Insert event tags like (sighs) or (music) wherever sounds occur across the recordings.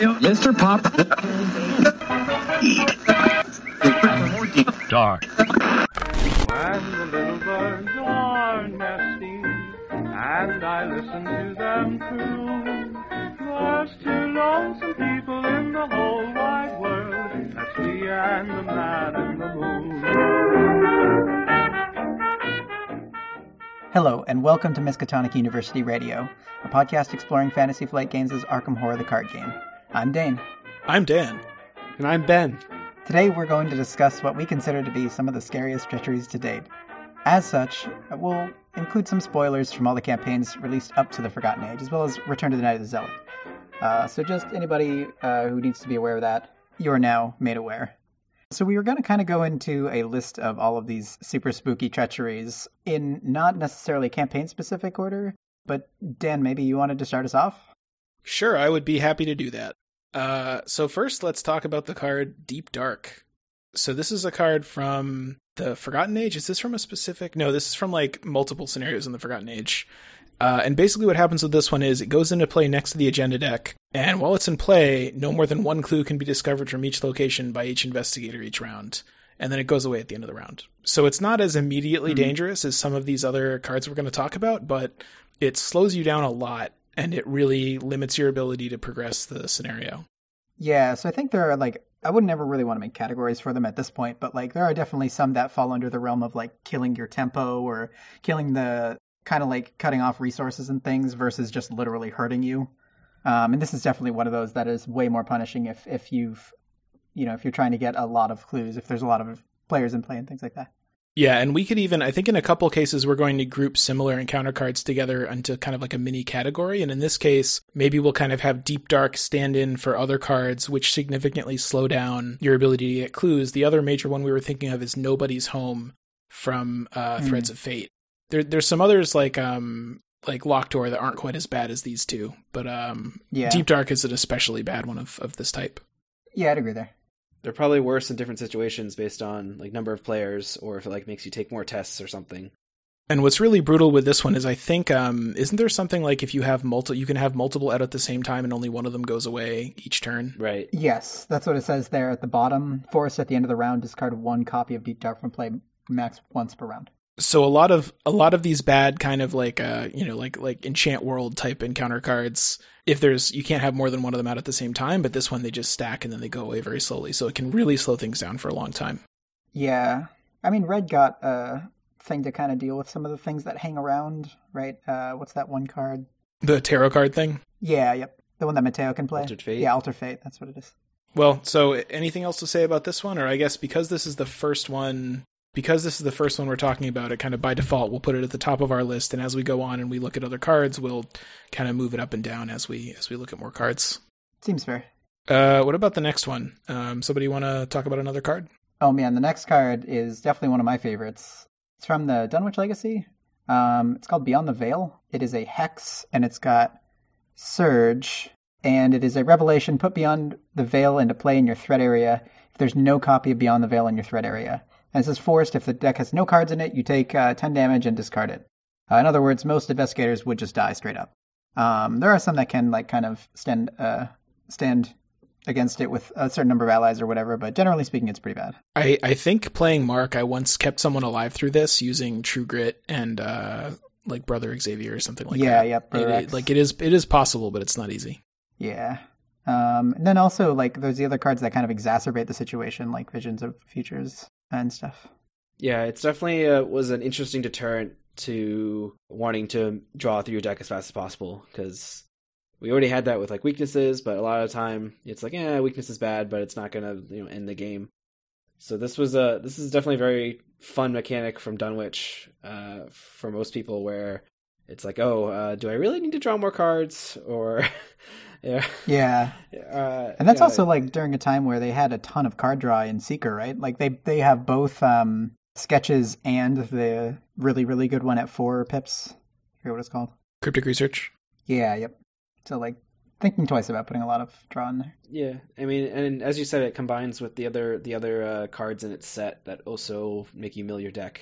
Mr. Pop. Dark. And the little birds are nesting, and I listen to them too. There's two lonesome people in the whole wide world. That's me and the man in the moon. Hello, and welcome to Miskatonic University Radio, a podcast exploring Fantasy Flight Games' as Arkham Horror the Card Game. I'm Dane. I'm Dan. And I'm Ben. Today we're going to discuss what we consider to be some of the scariest treacheries to date. As such, we'll include some spoilers from all the campaigns released up to the Forgotten Age, as well as Return to the Night of the Zealot. Uh, so just anybody uh, who needs to be aware of that, you are now made aware. So we were going to kind of go into a list of all of these super spooky treacheries in not necessarily campaign specific order, but Dan, maybe you wanted to start us off? Sure, I would be happy to do that. Uh, so first, let's talk about the card Deep Dark. So this is a card from the Forgotten Age. Is this from a specific? No, this is from like multiple scenarios in the Forgotten Age. Uh, and basically, what happens with this one is it goes into play next to the agenda deck, and while it's in play, no more than one clue can be discovered from each location by each investigator each round, and then it goes away at the end of the round. So it's not as immediately mm-hmm. dangerous as some of these other cards we're going to talk about, but it slows you down a lot, and it really limits your ability to progress the scenario. Yeah, so I think there are like I would never really want to make categories for them at this point, but like there are definitely some that fall under the realm of like killing your tempo or killing the kind of like cutting off resources and things versus just literally hurting you. Um, and this is definitely one of those that is way more punishing if if you've you know if you're trying to get a lot of clues if there's a lot of players in play and things like that. Yeah, and we could even I think in a couple cases we're going to group similar encounter cards together into kind of like a mini category and in this case maybe we'll kind of have deep dark stand in for other cards which significantly slow down your ability to get clues. The other major one we were thinking of is Nobody's Home from uh, mm. Threads of Fate there there's some others like um like Locked Door that aren't quite as bad as these two, but um yeah. Deep Dark is an especially bad one of of this type. Yeah, I'd agree there. They're probably worse in different situations based on like number of players or if it like makes you take more tests or something. And what's really brutal with this one is I think um isn't there something like if you have multi you can have multiple out at the same time and only one of them goes away each turn. Right. Yes, that's what it says there at the bottom. Force at the end of the round discard one copy of Deep Dark from play max once per round so a lot of a lot of these bad kind of like uh you know like like enchant world type encounter cards if there's you can't have more than one of them out at the same time but this one they just stack and then they go away very slowly. So it can really slow things down for a long time. Yeah. I mean red got a thing to kind of deal with some of the things that hang around right? Uh what's that one card? The tarot card thing? Yeah yep. The one that mateo can play. Altered fate. Yeah alter fate. That's what it is. Well so anything else to say about this one? Or i guess because this is the first one because this is the first one we're talking about, it kind of by default we'll put it at the top of our list, and as we go on and we look at other cards, we'll kind of move it up and down as we as we look at more cards. Seems fair. Uh, what about the next one? Um, somebody want to talk about another card? Oh man, the next card is definitely one of my favorites. It's from the Dunwich Legacy. Um, it's called Beyond the Veil. It is a hex, and it's got Surge, and it is a revelation put beyond the veil into play in your threat area if there's no copy of Beyond the Veil in your threat area. And it says forced. If the deck has no cards in it, you take uh, 10 damage and discard it. Uh, in other words, most investigators would just die straight up. Um, there are some that can like kind of stand uh, stand against it with a certain number of allies or whatever, but generally speaking, it's pretty bad. I, I think playing Mark, I once kept someone alive through this using True Grit and uh, like Brother Xavier or something like yeah, that. Yeah, yeah. It, like it is it is possible, but it's not easy. Yeah. Um, and then also like there's the other cards that kind of exacerbate the situation, like Visions of Futures and stuff. Yeah, it's definitely uh, was an interesting deterrent to wanting to draw through your deck as fast as possible because we already had that with like weaknesses, but a lot of the time it's like, yeah, weakness is bad, but it's not gonna you know end the game. So this was a this is definitely a very fun mechanic from Dunwich uh, for most people, where it's like, oh, uh, do I really need to draw more cards or (laughs) Yeah. Yeah. (laughs) Uh, and that's yeah. also like during a time where they had a ton of card draw in Seeker, right? Like they they have both um, sketches and the really really good one at four pips. I forget what it's called. Cryptic research. Yeah. Yep. So like thinking twice about putting a lot of draw in there. Yeah, I mean, and as you said, it combines with the other the other uh, cards in its set that also make you mill your deck.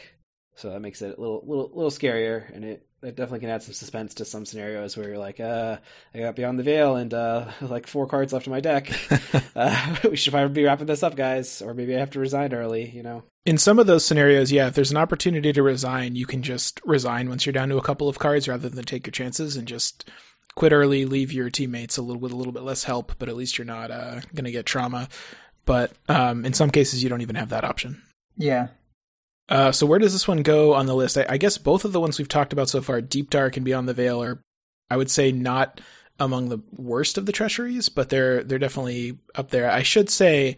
So that makes it a little little little scarier, and it that definitely can add some suspense to some scenarios where you're like, uh, I got Beyond the Veil and uh, (laughs) like four cards left in my deck. (laughs) uh, (laughs) we should probably be wrapping this up, guys, or maybe I have to resign early. You know. In some of those scenarios, yeah, if there's an opportunity to resign, you can just resign once you're down to a couple of cards rather than take your chances and just quit early, leave your teammates a little with a little bit less help, but at least you're not uh, going to get trauma. But um, in some cases, you don't even have that option. Yeah. Uh, so where does this one go on the list? I, I guess both of the ones we've talked about so far, Deep Dark and Beyond the Veil, are I would say not among the worst of the treacheries, but they're they're definitely up there. I should say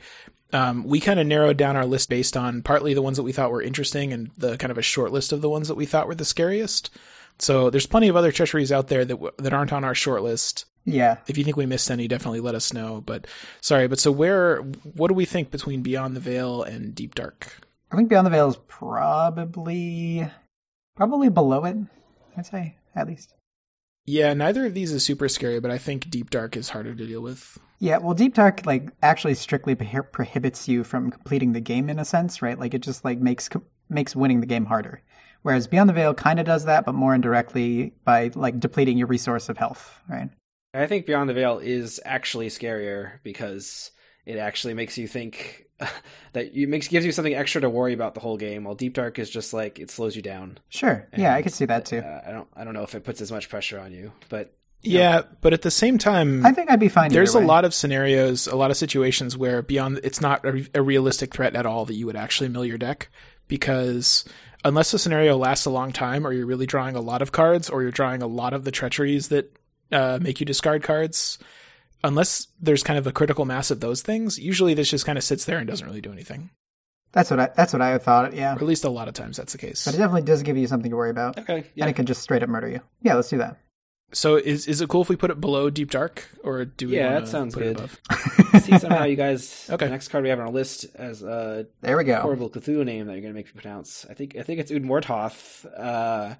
um, we kind of narrowed down our list based on partly the ones that we thought were interesting and the kind of a short list of the ones that we thought were the scariest. So there's plenty of other treacheries out there that w- that aren't on our short list. Yeah. If you think we missed any, definitely let us know. But sorry, but so where? What do we think between Beyond the Veil and Deep Dark? I think Beyond the Veil is probably probably below it. I'd say at least. Yeah, neither of these is super scary, but I think Deep Dark is harder to deal with. Yeah, well, Deep Dark like actually strictly prohibits you from completing the game in a sense, right? Like it just like makes makes winning the game harder. Whereas Beyond the Veil kind of does that, but more indirectly by like depleting your resource of health, right? I think Beyond the Veil is actually scarier because it actually makes you think (laughs) that you makes gives you something extra to worry about the whole game. While Deep Dark is just like it slows you down. Sure, yeah, I could see that too. Uh, I don't, I don't know if it puts as much pressure on you, but yeah, but at the same time, I think I'd be fine. There's a lot of scenarios, a lot of situations where beyond it's not a, a realistic threat at all that you would actually mill your deck because unless the scenario lasts a long time, or you're really drawing a lot of cards, or you're drawing a lot of the treacheries that uh, make you discard cards, unless there's kind of a critical mass of those things, usually this just kind of sits there and doesn't really do anything. That's what I that's what I thought. Yeah, or at least a lot of times that's the case. But it definitely does give you something to worry about. Okay, yeah. and it can just straight up murder you. Yeah, let's do that. So is is it cool if we put it below Deep Dark, or do we? Yeah, that sounds good. (laughs) See somehow you guys. okay. The next card we have on our list as a there we go horrible Cthulhu name that you're gonna make me pronounce. I think I think it's Umordhoth. Uh,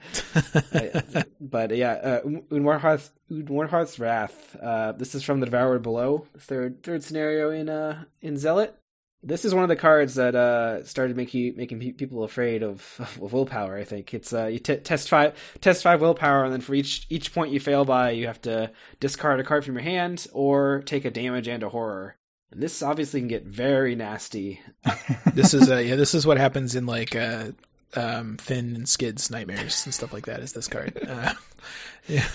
(laughs) but yeah, uh, Umordhoth Umordhoth's Wrath. Uh, this is from the Devourer Below, third third scenario in uh in Zealot. This is one of the cards that uh, started making making people afraid of, of willpower. I think it's uh, you t- test five test five willpower, and then for each each point you fail by, you have to discard a card from your hand or take a damage and a horror. And this obviously can get very nasty. (laughs) this is uh, yeah, this is what happens in like uh, um, Finn and Skid's nightmares and stuff like that. Is this card? Uh, (laughs) yeah.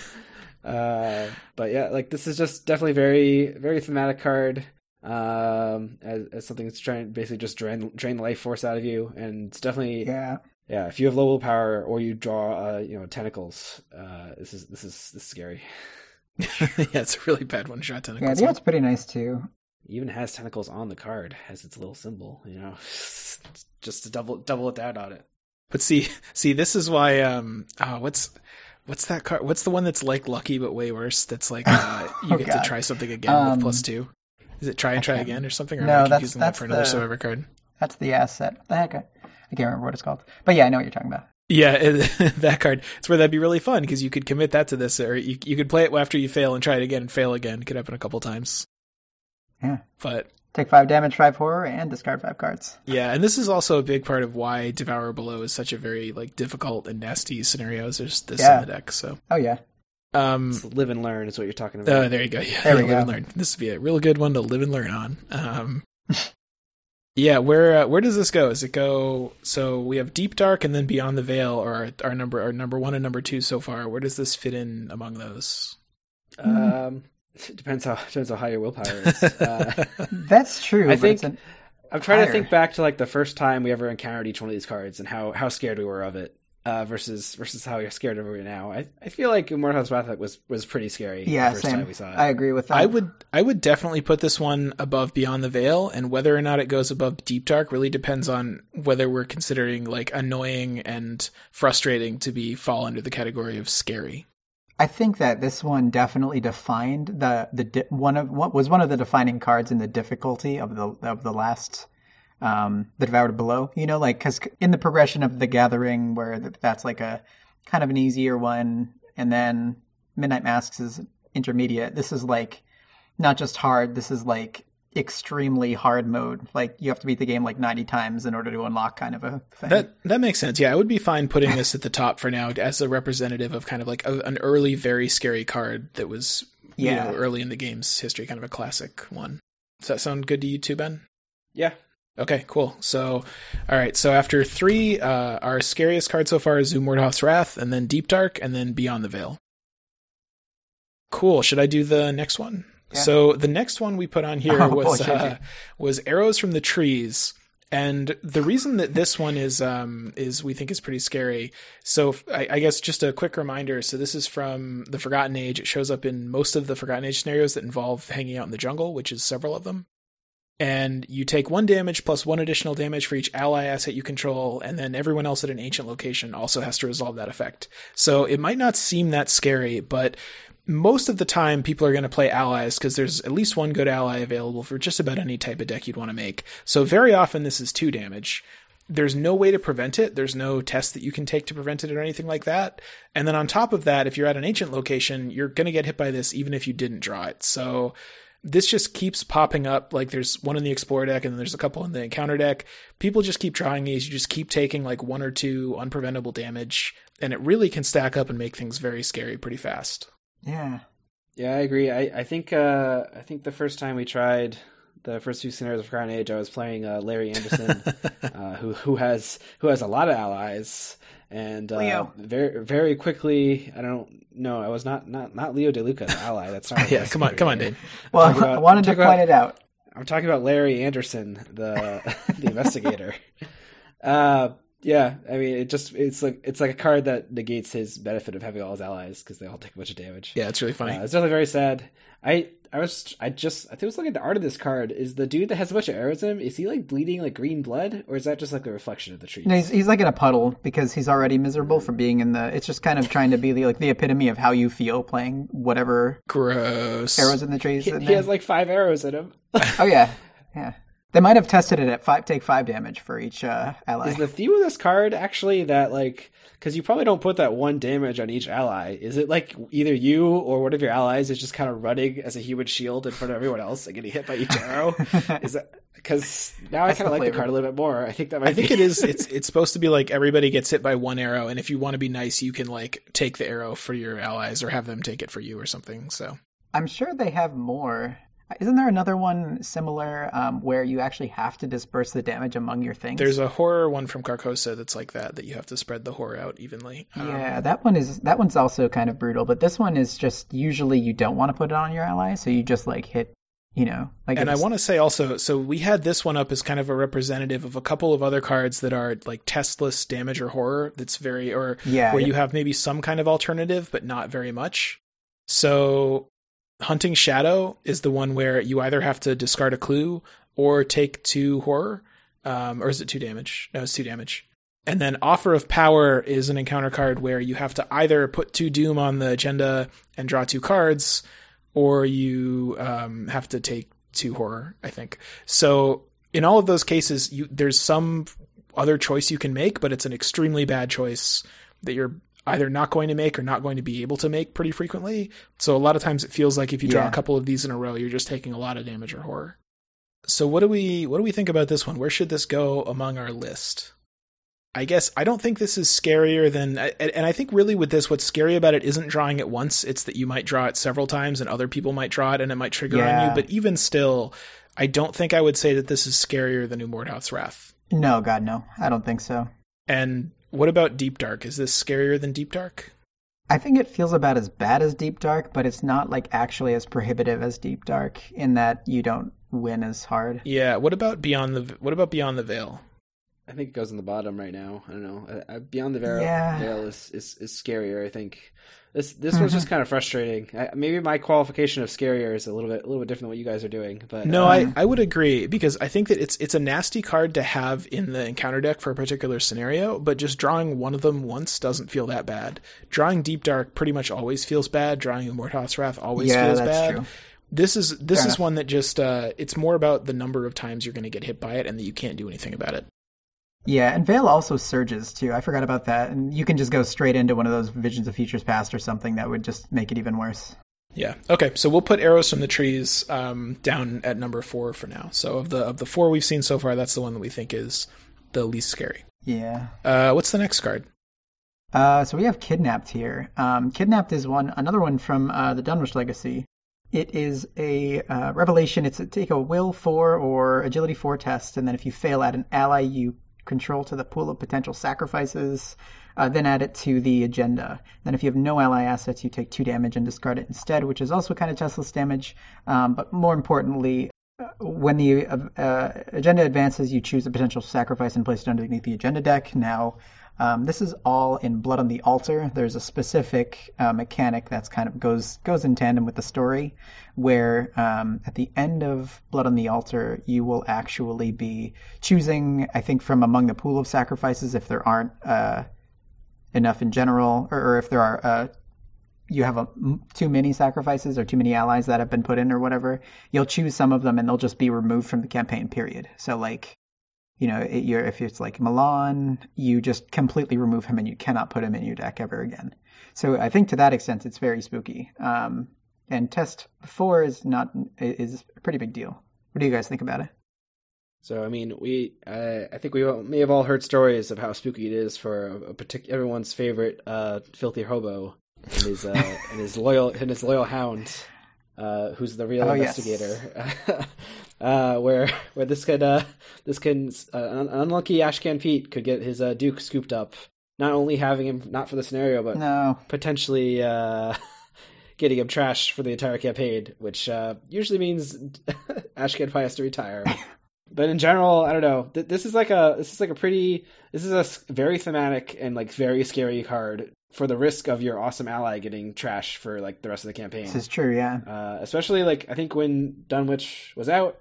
Uh, but yeah, like this is just definitely very very thematic card um, as, as something that's trying basically just drain drain the life force out of you, and it's definitely yeah yeah. If you have low willpower or you draw uh, you know tentacles, uh, this is this is this is scary. (laughs) yeah, it's a really bad one shot tentacles. Yeah, I think it's pretty nice too. Even has tentacles on the card, has its little symbol, you know, (laughs) just to double double it down on it. But see, (laughs) see, this is why. Um, oh, what's what's that card? What's the one that's like Lucky but way worse? That's like uh, you oh, get God. to try something again um, with plus two. Is it try and try again or something? Or no, am I that's confusing that's that for another the, survivor card. That's the asset. What the heck? I, I can't remember what it's called. But yeah, I know what you're talking about. Yeah, (laughs) that card. It's where that'd be really fun because you could commit that to this, or you you could play it after you fail and try it again and fail again. It could happen a couple times. Yeah, but take five damage, five horror, and discard five cards. Yeah, and this is also a big part of why Devourer Below is such a very like difficult and nasty scenarios. There's this Yeah. in the deck, so Oh yeah, um, It's live and learn is what you're talking about. Oh, there you go. Yeah, There we live go. and learn. This would be a real good one to live and learn on. Um, (laughs) yeah, where uh, where does this go? Does it go? So we have Deep Dark and then Beyond the Veil, or our, our number our number one and number two so far. Where does this fit in among those? Um, it depends how depends how high your willpower is. (laughs) Uh, that's true. I but think- it's an, I'm trying Higher. to think back to like the first time we ever encountered each one of these cards and how how scared we were of it. Uh, versus versus how you're scared of it now. I I feel like Umordhoth's Wrath was was pretty scary. yeah, the first same. time we saw it. I agree with that. I would I would definitely put this one above Beyond the Veil, and whether or not it goes above Deep Dark really depends on whether we're considering like annoying and frustrating to be fall under the category of scary. I think that this one definitely defined the the di- one of what was one of the defining cards in the difficulty of the of the last um the devoured below you know like because in the progression of the gathering where that's like a kind of an easier one and then midnight masks is intermediate this is like not just hard this is like extremely hard mode. Like you have to beat the game like 90 times in order to unlock kind of a thing. That that makes sense. Yeah, I would be fine putting (laughs) this at the top for now as a representative of kind of like a, an early, very scary card that was you Yeah. know early in the game's history, kind of a classic one. Does that sound good to you too, Ben? Yeah. Okay, cool. So, all right. So after three, uh, our scariest card so far is Umordhoth's Wrath, and then Deep Dark, and then Beyond the Veil. Cool. Should I do the next one? Yeah. So the next one we put on here (laughs) Oh, was boy, uh, was Arrows from the Trees. And the reason that this one is um, is we think is pretty scary. So I, I guess just a quick reminder. So this is from the Forgotten Age. It shows up in most of the Forgotten Age scenarios that involve hanging out in the jungle, which is several of them and you take one damage plus one additional damage for each ally asset you control, and then everyone else at an ancient location also has to resolve that effect. So it might not seem that scary, but most of the time people are going to play allies because there's at least one good ally available for just about any type of deck you'd want to make. So very often this is two damage. There's no way to prevent it. There's no test that you can take to prevent it or anything like that. And then on top of that, if you're at an ancient location, you're going to get hit by this even if you didn't draw it. So this just keeps popping up. Like there's one in the Explorer deck and then there's a couple in the Encounter deck. People just keep trying these. You just keep taking like one or two unpreventable damage, and it really can stack up and make things very scary pretty fast. yeah. Yeah, I agree. I, I think uh, I think the first time we tried the first two scenarios of Forgotten Age, I was playing uh, Leo Anderson, (laughs) uh, who who has who has a lot of allies, and uh, Leo. very very quickly. I don't know. I was not not not Leo DeLuca, the ally. That's not. (laughs) what yeah, come on, come on, Dave. Well, about- I wanted to talking about- point it out. I'm talking about Leo Anderson, the (laughs) the investigator. Uh, yeah, I mean, it just it's like it's like a card that negates his benefit of having all his allies because they all take a bunch of damage. Yeah, it's really funny. Uh, it's definitely very sad. I I was I just I think I was looking at the art of this card. Is the dude that has a bunch of arrows in him? Is he like bleeding like green blood, or is that just like a reflection of the trees? No, he's, he's like in a puddle because he's already miserable for being in the. It's just kind of trying to be the, like the epitome of how you feel playing whatever Gross. arrows in the trees. he, in he there. has like five arrows in him. Oh yeah, (laughs) yeah. They might have tested it at five, take five damage for each uh, ally. Is the theme of this card actually that like because you probably don't put that one damage on each ally? Is it like either you or one of your allies is just kind of running as a human shield in front of everyone else and getting hit by each arrow? (laughs) is that because now I kind of the like the card a little bit more. I think that might I think be- it is. (laughs) It's it's supposed to be like everybody gets hit by one arrow, and if you want to be nice, you can like take the arrow for your allies or have them take it for you or something. So I'm sure they have more. Isn't there another one similar um, where you actually have to disperse the damage among your things? there's a horror one from Carcosa that's like that that you have to spread the horror out evenly. Um, Yeah, that one is that one's also kind of brutal, but this one is just usually you don't want to put it on your ally, so you just like hit, you know, like and I want to say also, so we had this one up as kind of a representative of a couple of other cards that are like testless damage or horror. That's very or yeah, where yeah. you have maybe some kind of alternative, but not very much. So, Hunting Shadow is the one where you either have to discard a clue or take two horror. Um, or is it two damage? No, it's two damage. And then Offer of Power is an encounter card where you have to either put two Doom on the agenda and draw two cards, or you um, have to take two horror, I think. So, in all of those cases, you there's some other choice you can make, but it's an extremely bad choice that you're either not going to make or not going to be able to make pretty frequently. So a lot of times it feels like if you draw Yeah. a couple of these in a row, you're just taking a lot of damage or horror. So what do we what do we think about this one? Where should this go among our list? I guess I don't think this is scarier than and I think really with this what's scary about it isn't drawing it once, it's that you might draw it several times and other people might draw it and it might trigger on you, but even still I don't think I would say that this is scarier than New Umordhoth's Wrath. no, God, no, I don't think so. And what about Deep Dark? Is this scarier than Deep Dark? I think it feels about as bad as Deep Dark, but it's not like actually as prohibitive as Deep Dark in that you don't win as hard. Yeah. What about Beyond the What about Beyond the Veil? I think it goes in the bottom right now. I don't know. Uh, uh, Beyond the Veil, Yeah. veil is, is is scarier. I think this this one's just kind of frustrating. I, maybe my qualification of scarier is a little bit a little bit different than what you guys are doing. But No, uh, I, I would agree because I think that it's it's a nasty card to have in the encounter deck for a particular scenario, but just drawing one of them once doesn't feel that bad. Drawing Deep Dark pretty much always feels bad. Drawing Umordhoth's Wrath always yeah, feels that's bad. true. This is this Fair is enough. one that just uh, it's more about the number of times you're going to get hit by it and that you can't do anything about it. Yeah, and Veil also surges too. I forgot about that. And you can just go straight into one of those Visions of Futures Past or something that would just make it even worse. Yeah. Okay. So we'll put arrows from the trees um, down at number four for now. So of the of the four we've seen so far, that's the one that we think is the least scary. Yeah. Uh, what's the next card? Uh, so we have kidnapped here. Um, kidnapped is one, another one from uh, the Dunwich Legacy. It is a uh, revelation. It's a, take a will four or agility four test, and then if you fail, add an ally you control to the pool of potential sacrifices. Uh, then add it to the agenda. Then if you have no ally assets, you take two damage and discard it instead, which is also kind of testless damage. Um, but more importantly, uh, when the uh, agenda advances, you choose a potential sacrifice and place it underneath the agenda deck. Now, um, this is all in Blood on the Altar. There's a specific uh, mechanic that's kind of goes goes in tandem with the story, where um, at the end of Blood on the Altar, you will actually be choosing, I think, from among the pool of sacrifices if there aren't uh, enough in general, or, or if there are uh, you have a, too many sacrifices or too many allies that have been put in or whatever, you'll choose some of them and they'll just be removed from the campaign period. So like you know, it, if it's like Milan, you just completely remove him and you cannot put him in your deck ever again. So I think to that extent, it's very spooky. Um, and test four is not is a pretty big deal. What do you guys think about it? So I mean, we uh, I think we may have all heard stories of how spooky it is for a, a everyone's favorite uh, filthy hobo and his uh, and his loyal and his loyal hound uh, who's the real oh, investigator, yes. (laughs) uh, where where this could uh, this can uh, an unlucky Ashcan Pete could get his uh, Duke scooped up, not only having him not for the scenario, but no. potentially uh, (laughs) getting him trash for the entire campaign, which usually means (laughs) Ashcan Pete has to retire. but in general, I don't know. This is like a this is like a pretty this is a very thematic and like very scary card for the risk of your awesome ally getting trash for like the rest of the campaign. This is true, yeah. Uh, especially like I think when Dunwich was out,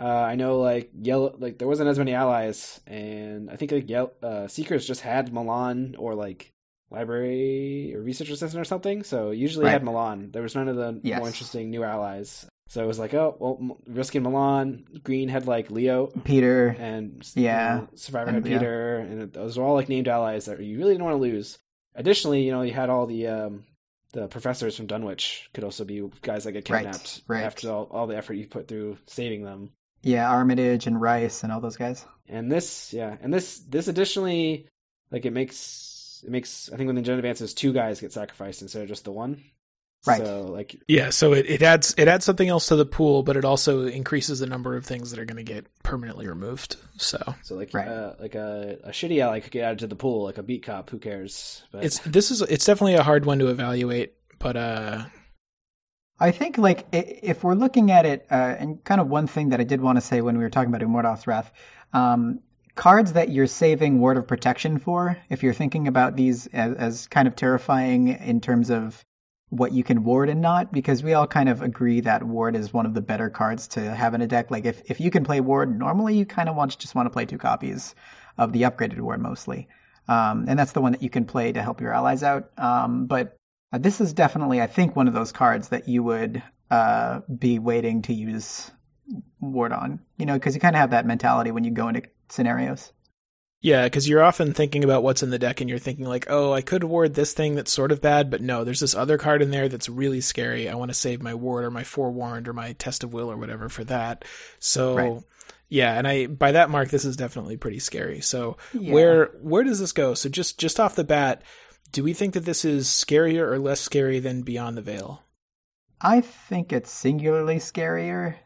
uh, I know like yellow like there wasn't as many allies, and I think like yellow, uh, Seekers just had Milan or like library or research assistant or something. So usually right. had Milan. There was none of the yes. more interesting new allies. So it was like, oh, well, risking Milan. Green had like Leo, Peter, and yeah, you know, Survivor and, had Peter, yeah. and those were all like named allies that you really didn't want to lose. Additionally, you know, you had all the um, the professors from Dunwich could also be guys that get kidnapped right, right. after all, all the effort you put through saving them. Yeah, Armitage and Rice and all those guys. And this, yeah, and this this additionally, like it makes it makes I think when the agenda advances, two guys get sacrificed instead of just the one. Right. So like yeah, so it, it adds it adds something else to the pool, but it also increases the number of things that are going to get permanently removed. So so like right. uh, like a, a shitty ally could get added to the pool, like a beat cop. Who cares? But it's this is it's definitely a hard one to evaluate, but uh, I think like if we're looking at it, uh, and kind of one thing that I did want to say when we were talking about Umordhoth's Wrath, um, cards that you're saving Ward of Protection for, if you're thinking about these as, as kind of terrifying in terms of what you can ward and not because we all kind of agree that ward is one of the better cards to have in a deck. Like if, if you can play ward normally you kind of want just want to play two copies of the upgraded ward mostly. Um, and that's the one that you can play to help your allies out. Um, but uh, this is definitely i think one of those cards that you would uh, be waiting to use ward on you know because you kind of have that mentality when you go into scenarios yeah, because you're often thinking about what's in the deck and you're thinking, like, oh, I could ward this thing that's sort of bad, but no, there's this other card in there that's really scary. I want to save my ward or my forewarned or my test of will or whatever for that. So. Right. Yeah, and I by that mark, this is definitely pretty scary. So yeah. where where does this go? So just just off the bat, do we think that this is scarier or less scary than Beyond the Veil? I think it's singularly scarier.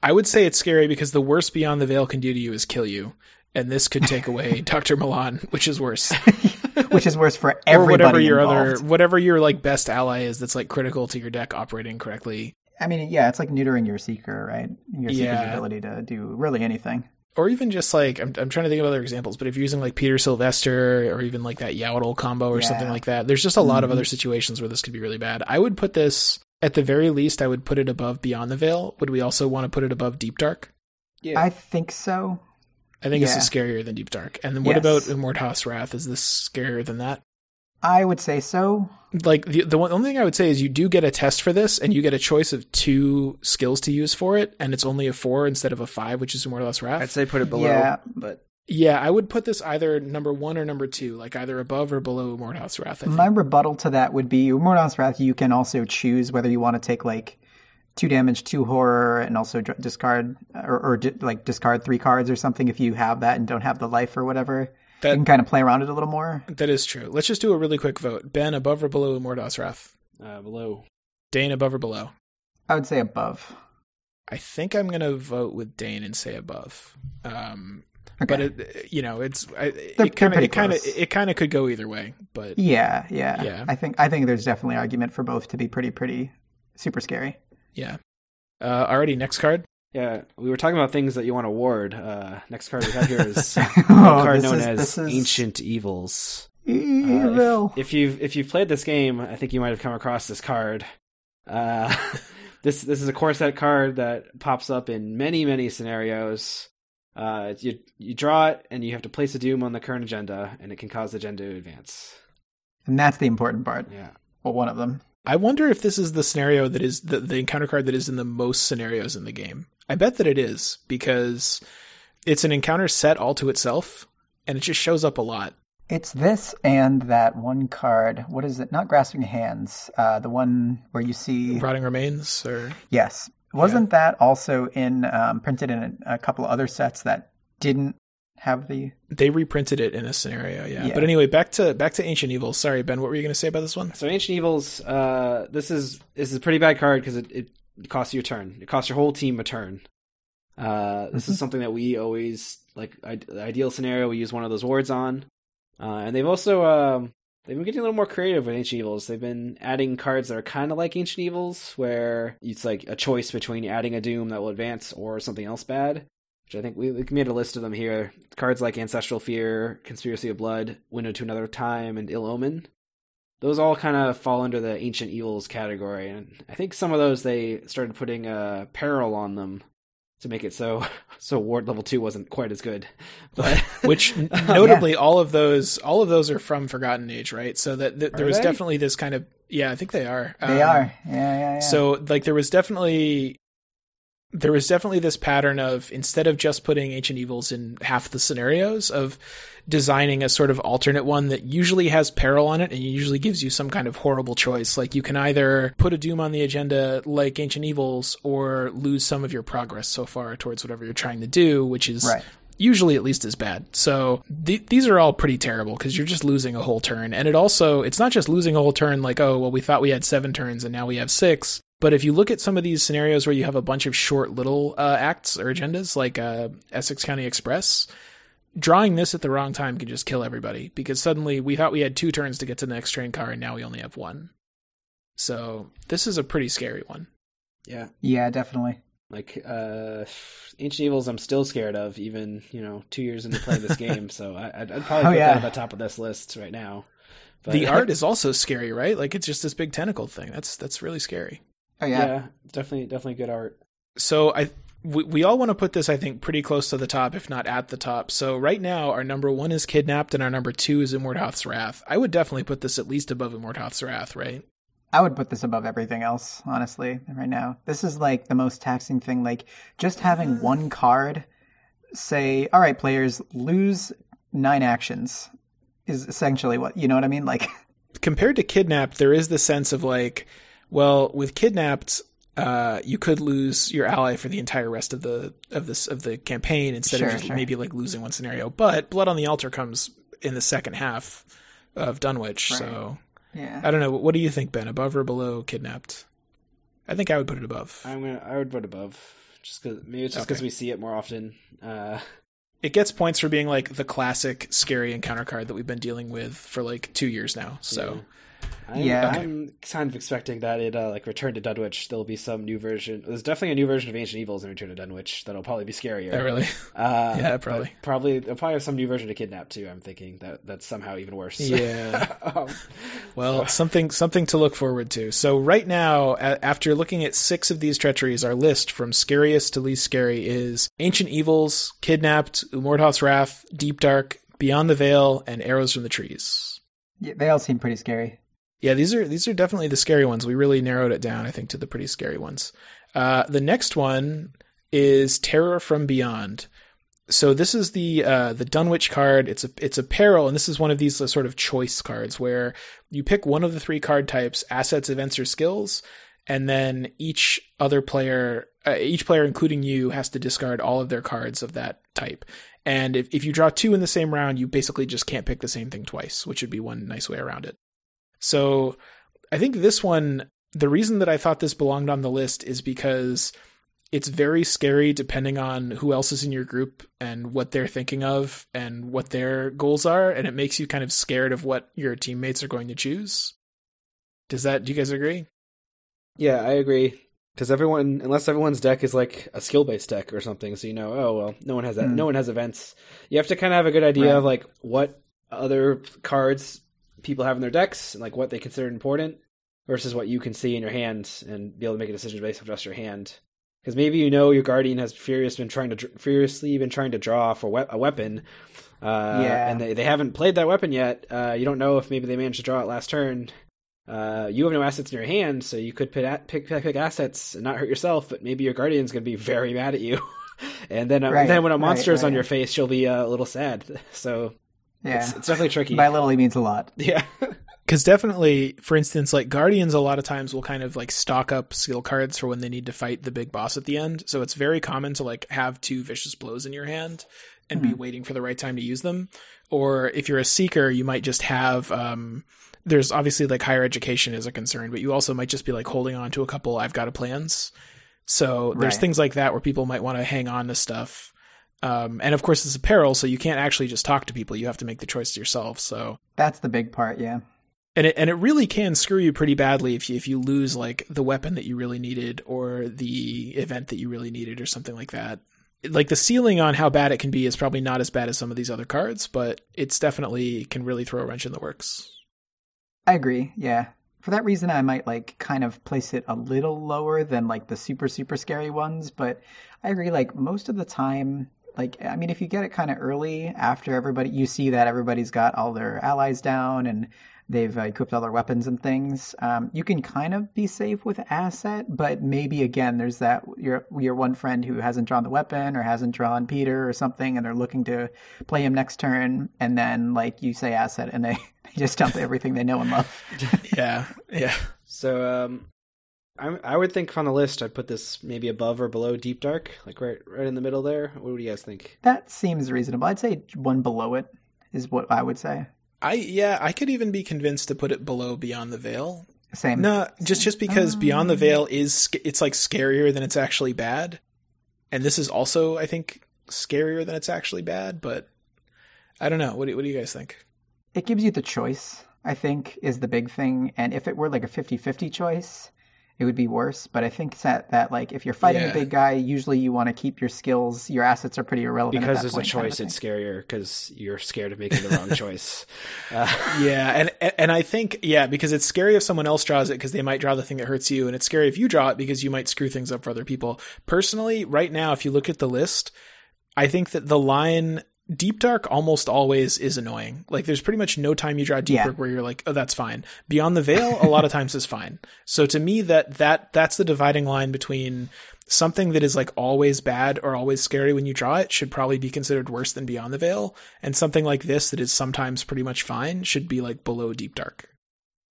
I would say it's scary because the worst Beyond the Veil can do to you is kill you and this could take away (laughs) Dr. Milan, which is worse. (laughs) which is worse for everybody. or whatever your involved. other whatever your like best ally is that's like critical to your deck operating correctly. I mean, yeah, it's like neutering your seeker, right? Your seeker's yeah. ability to do really anything. Or even just like I'm I'm trying to think of other examples, but if you're using like Peter Sylvester or even like that Yaddle combo or yeah. something like that, there's just a lot mm-hmm. of other situations where this could be really bad. I would put this at the very least, I would put it above Beyond the Veil. Would we also want to put it above Deep Dark? Yeah. I think so. I think yeah. this is scarier than Deep Dark. And then what yes. about Umordhoth's Wrath? Is this scarier than that? I would say so. Like the the one, only thing I would say is you do get a test for this, and you get a choice of two skills to use for it, and it's only a four instead of a five, which is Umordhoth's Wrath. I'd say put it below, yeah. but Yeah, I would put this either number one or number two, like either above or below Mordhaus Wrath. I think. My rebuttal to that would be Mordhaus Wrath. You can also choose whether you want to take like two damage, two horror, and also discard or, or di- like discard three cards or something if you have that and don't have the life or whatever. That- you can kind of play around it a little more. that is true. Let's just do a really quick vote. Ben, above or below Mordhaus Wrath? Uh, below. Dane, above or below? I would say above. I think I'm gonna vote with Dane and say above. Um, Okay. but it, you know, it's I, They're- it they're kind of it kind of it kind of could go either way. But yeah, yeah, Yeah. I think I think there's definitely argument for both to be pretty pretty super scary. Yeah. Uh, alrighty, next card. Yeah, we were talking about things that you want to ward. Uh, next card we have here is (laughs) a oh, card known is, as is Ancient Evils. Uh, evil. if, if you've if you've played this game, I think you might have come across this card. Uh, (laughs) this this is a core set card that pops up in many many scenarios. Uh, you you draw it and you have to place a doom on the current agenda, and it can cause the agenda to advance. and that's the important part. Yeah, Well, one of them. I wonder if this is the scenario that is the, the encounter card that is in the most scenarios in the game. I bet that it is because it's an encounter set all to itself, and it just shows up a lot. It's this and that one card. What is it? Not grasping hands. Uh, the one where you see. Rotting remains, or Yes. Wasn't that also in um, printed in a, a couple other sets that didn't have the? they reprinted it in a scenario. Yeah. Yeah. But anyway, back to back to Ancient Evil. Sorry, Ben. What were you going to say about this one? So Ancient Evils, uh, this is this is a pretty bad card because it, it costs you a turn. It costs your whole team a turn. Uh, this Mhm. is something that we always like. I, the ideal scenario, we use one of those wards on, uh, and they've also um, they've been getting a little more creative with Ancient Evils. They've been adding cards that are kind of like Ancient Evils, where it's like a choice between adding a Doom that will advance or something else bad. Which I think we, we made a list of them here. Cards like Ancestral Fear, Conspiracy of Blood, Window to Another Time, and Ill Omen those all kind of fall under the ancient evils category and i think some of those they started putting uh peril on them to make it so (laughs) so ward level 2 wasn't quite as good (laughs) but (laughs) Which n- notably, all of those all of those are from Forgotten Age, right? So that, that there Are was they? definitely this kind of yeah, I think they are. They Um, are. Yeah, yeah, yeah. So like there was definitely there was definitely this pattern of instead of just putting ancient evils in half the scenarios of designing a sort of alternate one that usually has peril on it and usually gives you some kind of horrible choice like you can either put a doom on the agenda like ancient evils or lose some of your progress so far towards whatever you're trying to do which is Right. usually at least as bad. So th- these are all pretty terrible because you're just losing a whole turn. And it also, it's not just losing a whole turn like, oh, well, we thought we had seven turns and now we have six. But if you look at some of these scenarios where you have a bunch of short little uh, acts or agendas, like uh, Essex County Express, drawing this at the wrong time can just kill everybody because suddenly we thought we had two turns to get to the next train car and now we only have one. So this is a pretty scary one. yeah yeah, definitely. like uh ancient evils i'm still scared of even you know two years into playing this game so I, I'd, I'd probably (laughs) Oh, put yeah. that at the top of this list right now but the art (laughs) is also scary, right? Like it's just this big tentacle thing. That's that's really scary. Oh yeah. yeah definitely definitely good art So I we, we all want to put this I think pretty close to the top if not at the top. So right now our number 1 is kidnapped and our number 2 is Umordhoth's Wrath. I would definitely put this at least above Umordhoth's Wrath, right? I would put this above everything else, honestly, right now. This is like the most taxing thing. Like just having (sighs) one card say, all right, players, lose nine actions is essentially what, you know what I mean? Like, (laughs) Compared to kidnapped there is the sense of like well with kidnapped uh, you could lose your ally for the entire rest of the of this of the campaign instead Sure, of just sure. maybe like losing one scenario. But Blood on the Altar comes in the second half of Dunwich, Right. so yeah. I don't know. What do you think, Ben? Above or below kidnapped? I think I would put it above. i'm gonna i would put above just because maybe it's just because Okay. we see it more often uh It gets points for being like the classic scary encounter card that we've been dealing with for like two years now. So I'm, Yeah. I'm kind of expecting that it uh, like Return to Dunwich. There'll be some new version. There's definitely a new version of Ancient Evils in Return to Dunwich that'll probably be scarier. yeah, really, Uh, (laughs) Yeah, probably. Probably they'll probably have some new version of Kidnap too. I'm thinking that that's somehow even worse. yeah. (laughs) um, Well, something something to look forward to. So right now, a- after looking at six of these treacheries, our list from scariest to least scary is Ancient Evils, Kidnapped, Umordhoth's Wrath, Deep Dark, Beyond the Veil, and Arrows from the Trees. yeah. They all seem pretty scary. Yeah, these are these are definitely the scary ones. We really narrowed it down, I think, to the pretty scary ones. Uh, the next one is Terror from Beyond. So this is the uh, the Dunwich card. It's a it's a peril, and this is one of these uh, sort of choice cards where you pick one of the three card types: assets, events, or skills, and then each other player, uh, each player, including you, has to discard all of their cards of that type. And if, if you draw two in the same round, you basically just can't pick the same thing twice, which would be one nice way around it. So I think this one, the reason that I thought this belonged on the list is because it's very scary depending on who else is in your group and what they're thinking of and what their goals are. And it makes you kind of scared of what your teammates are going to choose. Does that, do you guys agree? Yeah, I agree. Because everyone, unless everyone's deck is like a skill based deck or something, so you know, oh well, no one has that. Hmm. No one has events. You have to kind of have a good idea Right. of like what other cards people have in their decks and like what they consider important versus what you can see in your hand and be able to make a decision based on just your hand. Because maybe you know your guardian has furious been trying to furiously been trying to draw for we- a weapon, uh, Yeah. and they, they haven't played that weapon yet. Uh, you don't know if maybe they managed to draw it last turn. Uh, you have no assets in your hand, so you could pick, pick pick pick assets and not hurt yourself. But maybe your guardian's going to be very mad at you, (laughs) and then uh, Right, then when a right, monster is on your face, she'll be uh, a little sad. (laughs) So Yeah. it's, it's definitely tricky. By little, he means a lot. (laughs) yeah, (laughs) Because definitely, for instance, like Guardians, a lot of times will kind of like stock up skill cards for when they need to fight the big boss at the end. So it's very common to like have two vicious blows in your hand and be waiting for the right time to use them. Or if you're a seeker, you might just have. Um, there's obviously like higher education is a concern, but you also might just be like holding on to a couple I've got a plans. So there's Right. things like that where people might want to hang on to stuff. Um, and of course, it's a peril, so you can't actually just talk to people. You have to make the choice yourself. So That's the big part, yeah. and it and it really can screw you pretty badly if you if you lose like the weapon that you really needed or the event that you really needed or something like that. Like the ceiling on how bad it can be is probably not as bad as some of these other cards, but it's definitely can really throw a wrench in the works. I agree, yeah. For that reason, I might like kind of place it a little lower than like the super, super scary ones, but I agree, like most of the time, like, I mean, if you get it kind of early after everybody, you see that everybody's got all their allies down and they've uh, equipped all their weapons and things, um, you can kind of be safe with asset, but maybe again, there's that your your one friend who hasn't drawn the weapon or hasn't drawn Peter or something, and they're looking to play him next turn, and then like you say asset, and they, (laughs) they just dump everything they know and love. (laughs) Yeah, yeah. so um, I I would think on the list I'd put this maybe above or below Deep Dark, like right right in the middle there. What do you guys think? That seems reasonable. I'd say one below it is what I would say. I yeah, I could even be convinced to put it below Beyond the Veil. Same. No, just just because um, Beyond the Veil is it's like scarier than it's actually bad, and this is also I think scarier than it's actually bad. But I don't know. What do, what do you guys think? It gives you the choice, I think, is the big thing. And if it were like a 50 50 choice, it would be worse. But I think that, that like if you're fighting Yeah. a big guy, usually you want to keep your skills, your assets are pretty irrelevant. at Because that there's a point kind of choice, it's scarier because you're scared of making the wrong (laughs) choice. Uh, (laughs) Yeah, and and I think yeah, because it's scary if someone else draws it because they might draw the thing that hurts you, and it's scary if you draw it because you might screw things up for other people. Personally, right now, if you look at the list, I think that the line Deep Dark almost always is annoying. Like there's pretty much no time you draw Deep Yeah. Dark where you're like, oh, that's fine. Beyond the Veil, a lot of times is fine. So to me, that that that's the dividing line between something that is like always bad or always scary when you draw it should probably be considered worse than Beyond the Veil, and something like this that is sometimes pretty much fine should be like below Deep Dark.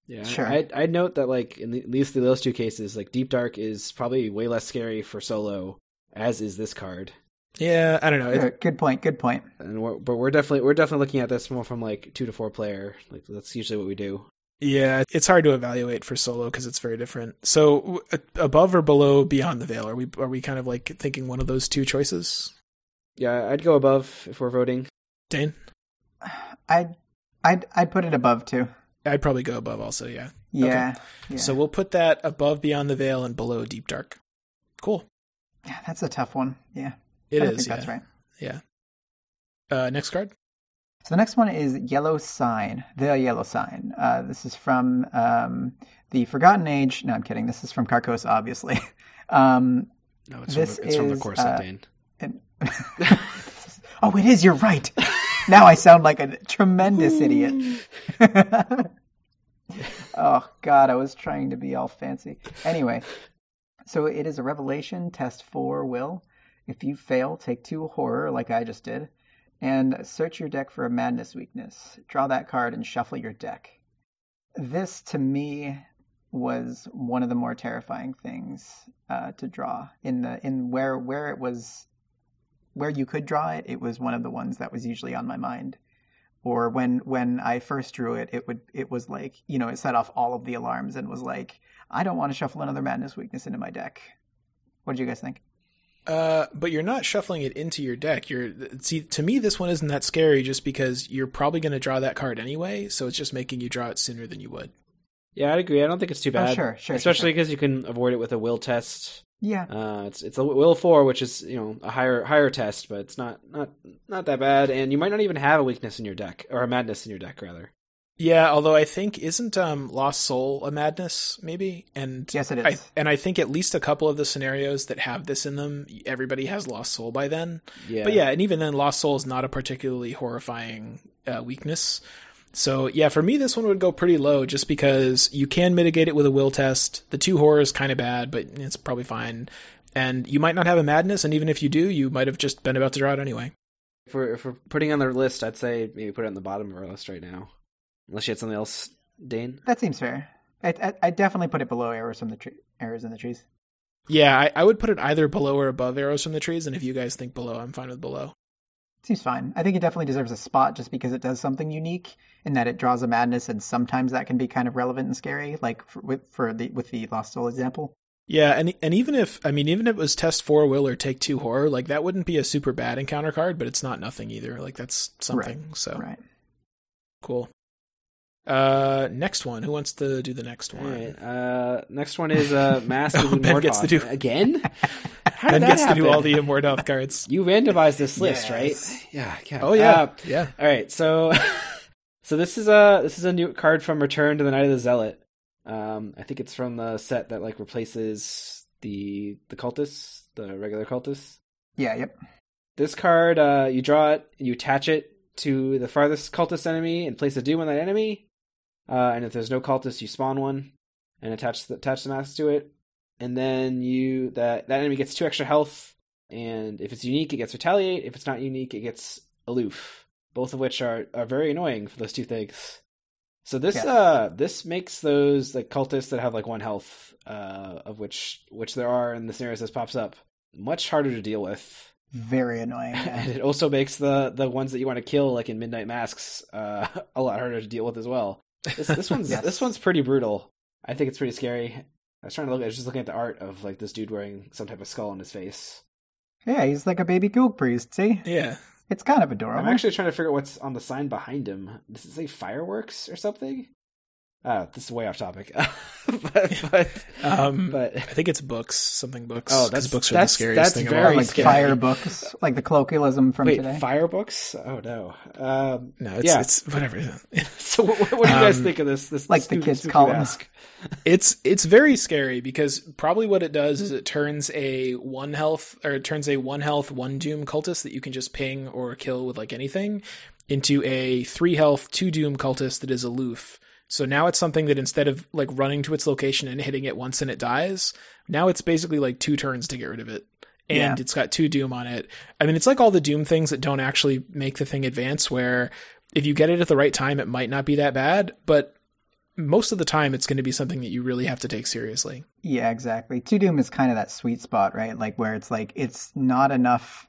Yeah, Sure. I'd, I'd note that like in the, at least in those two cases, like Deep Dark is probably way less scary for solo, as is this card. Yeah, I don't know. It- Good point. Good point. And we're, but we're definitely we're definitely looking at this more from like two to four player. Like that's usually what we do. yeah, it's hard to evaluate for solo because it's very different. So w- above or below Beyond the Veil, are we are we kind of like thinking one of those two choices? Yeah, I'd go above if we're voting. Dane, I'd, I'd, I'd put it above too. I'd probably go above also. Yeah. Yeah. yeah. So we'll put that above Beyond the Veil and below Deep Dark. Cool. Yeah, that's a tough one. Yeah. It is. yeah. that's right. Yeah. Uh, next card. So the next one is Yellow Sign, the Yellow Sign. Uh, this is from um, the Forgotten Age. No, I'm kidding. This is from Carcosa, obviously. (laughs) Um, No, it's This from the, it's from the is, uh, Dane. and- (laughs) oh, it is. You're right. (laughs) Now I sound like a tremendous idiot. oh God, I was trying to be all fancy. Anyway, so it is a revelation test for Will. If you fail, take two horror, like I just did, and search your deck for a madness weakness. Draw that card and shuffle your deck. This, to me, was one of the more terrifying things uh, to draw. In the in where where it was, where you could draw it, it was one of the ones that was usually on my mind. Or when when I first drew it, it would it was like you know it set off all of the alarms and was like I don't want to shuffle another madness weakness into my deck. What did you guys think? Uh, but you're not shuffling it into your deck. You're see to me this one isn't that scary just because you're probably going to draw that card anyway, so it's just making you draw it sooner than you would. Yeah, I'd agree. I don't think it's too bad. Oh, sure, sure, Especially sure, because you can avoid it with a will test. Yeah, Uh, it's it's a will four, which is you know a higher higher test, but it's not not not that bad. And you might not even have a weakness in your deck or a madness in your deck, rather. Yeah, although I think isn't um Lost Soul a madness maybe, and yes, it is. I, and I think at least a couple of the scenarios that have this in them, everybody has Lost Soul by then. Yeah, But yeah, and even then, Lost Soul is not a particularly horrifying uh, weakness. So yeah, for me, this one would go pretty low just because you can mitigate it with a will test. The two horror is kind of bad, but it's probably fine. And you might not have a madness, and even if you do, you might have just been about to draw it anyway. If we're, if we're putting on the list, I'd say maybe put it on the bottom of our list right now, unless you had something else, Dane. That seems fair. I, I, I definitely put it below arrows from the tree, arrows in the trees. Yeah, I, I would put it either below or above arrows from the trees, and if you guys think below, I'm fine with below. Seems fine. I think it definitely deserves a spot just because it does something unique in that it draws a madness, and sometimes that can be kind of relevant and scary, like for, with for the with the Lost Soul example. Yeah, and and even if I mean even if it was test four will or take two horror, like that wouldn't be a super bad encounter card, but it's not nothing either. Like that's something. So Right. cool. Uh, next one. Who wants to do the next one? right. Uh, next one is uh, (laughs) Mask Oh, of Ben gets to do- again. (laughs) How Ben that gets to do all the Umordhoth cards. (laughs) You randomized this list, Yes. right? Yeah. yeah. Oh yeah, Uh, yeah. all right. So, so this is a this is a new card from Return to the Night of the Zealot. Um, I think it's from the set that like replaces the the cultists, the regular cultists. Yeah. Yep. This card, uh, you draw it, you attach it to the farthest cultist enemy, and place a doom on that enemy. Uh, and if there's no cultist, you spawn one and attach the attach the mask to it. And then you that that enemy gets two extra health. And if it's unique, it gets retaliate. If it's not unique, it gets aloof. Both of which are, are very annoying for those two things. So this Yes. uh this makes those like cultists that have like one health, uh, of which which there are in the scenarios this pops up, much harder to deal with Very annoying. (laughs) and it also makes the the ones that you want to kill, like in Midnight Masks, uh, (laughs) a lot harder to deal with as well. This this one's (laughs) Yes. this one's pretty brutal. I think it's pretty scary. I was trying to look. I was just looking at the art of like this dude wearing some type of skull on his face. yeah, he's like a baby goog priest. See, Yeah. it's kind of adorable. I'm actually trying to figure out what's on the sign behind him. Does it say fireworks or something? Uh, this is way off topic. (laughs) but but, Um, but I think it's books, something books. Oh, that's- books are that's- the scariest that's thing very of all. like scary. fire books, like the colloquialism from wait, today. fire books? Oh no. Um, No, it's Yeah. it's whatever. (laughs) so what, what do you guys Um, think of this? This like the kids spooky call 'em. It's it's very scary because probably what it does is it turns a one health or it turns a one health one doom cultist that you can just ping or kill with like anything into a three health two doom cultist that is aloof. So now it's something that instead of like running to its location and hitting it once and it dies, now it's basically like two turns to get rid of it. And Yeah. it's got two doom on it. I mean, it's like all the doom things that don't actually make the thing advance where if you get it at the right time, it might not be that bad, but most of the time it's going to be something that you really have to take seriously. Yeah, exactly. Two Doom is kind of that sweet spot, right? Like where it's like it's not enough.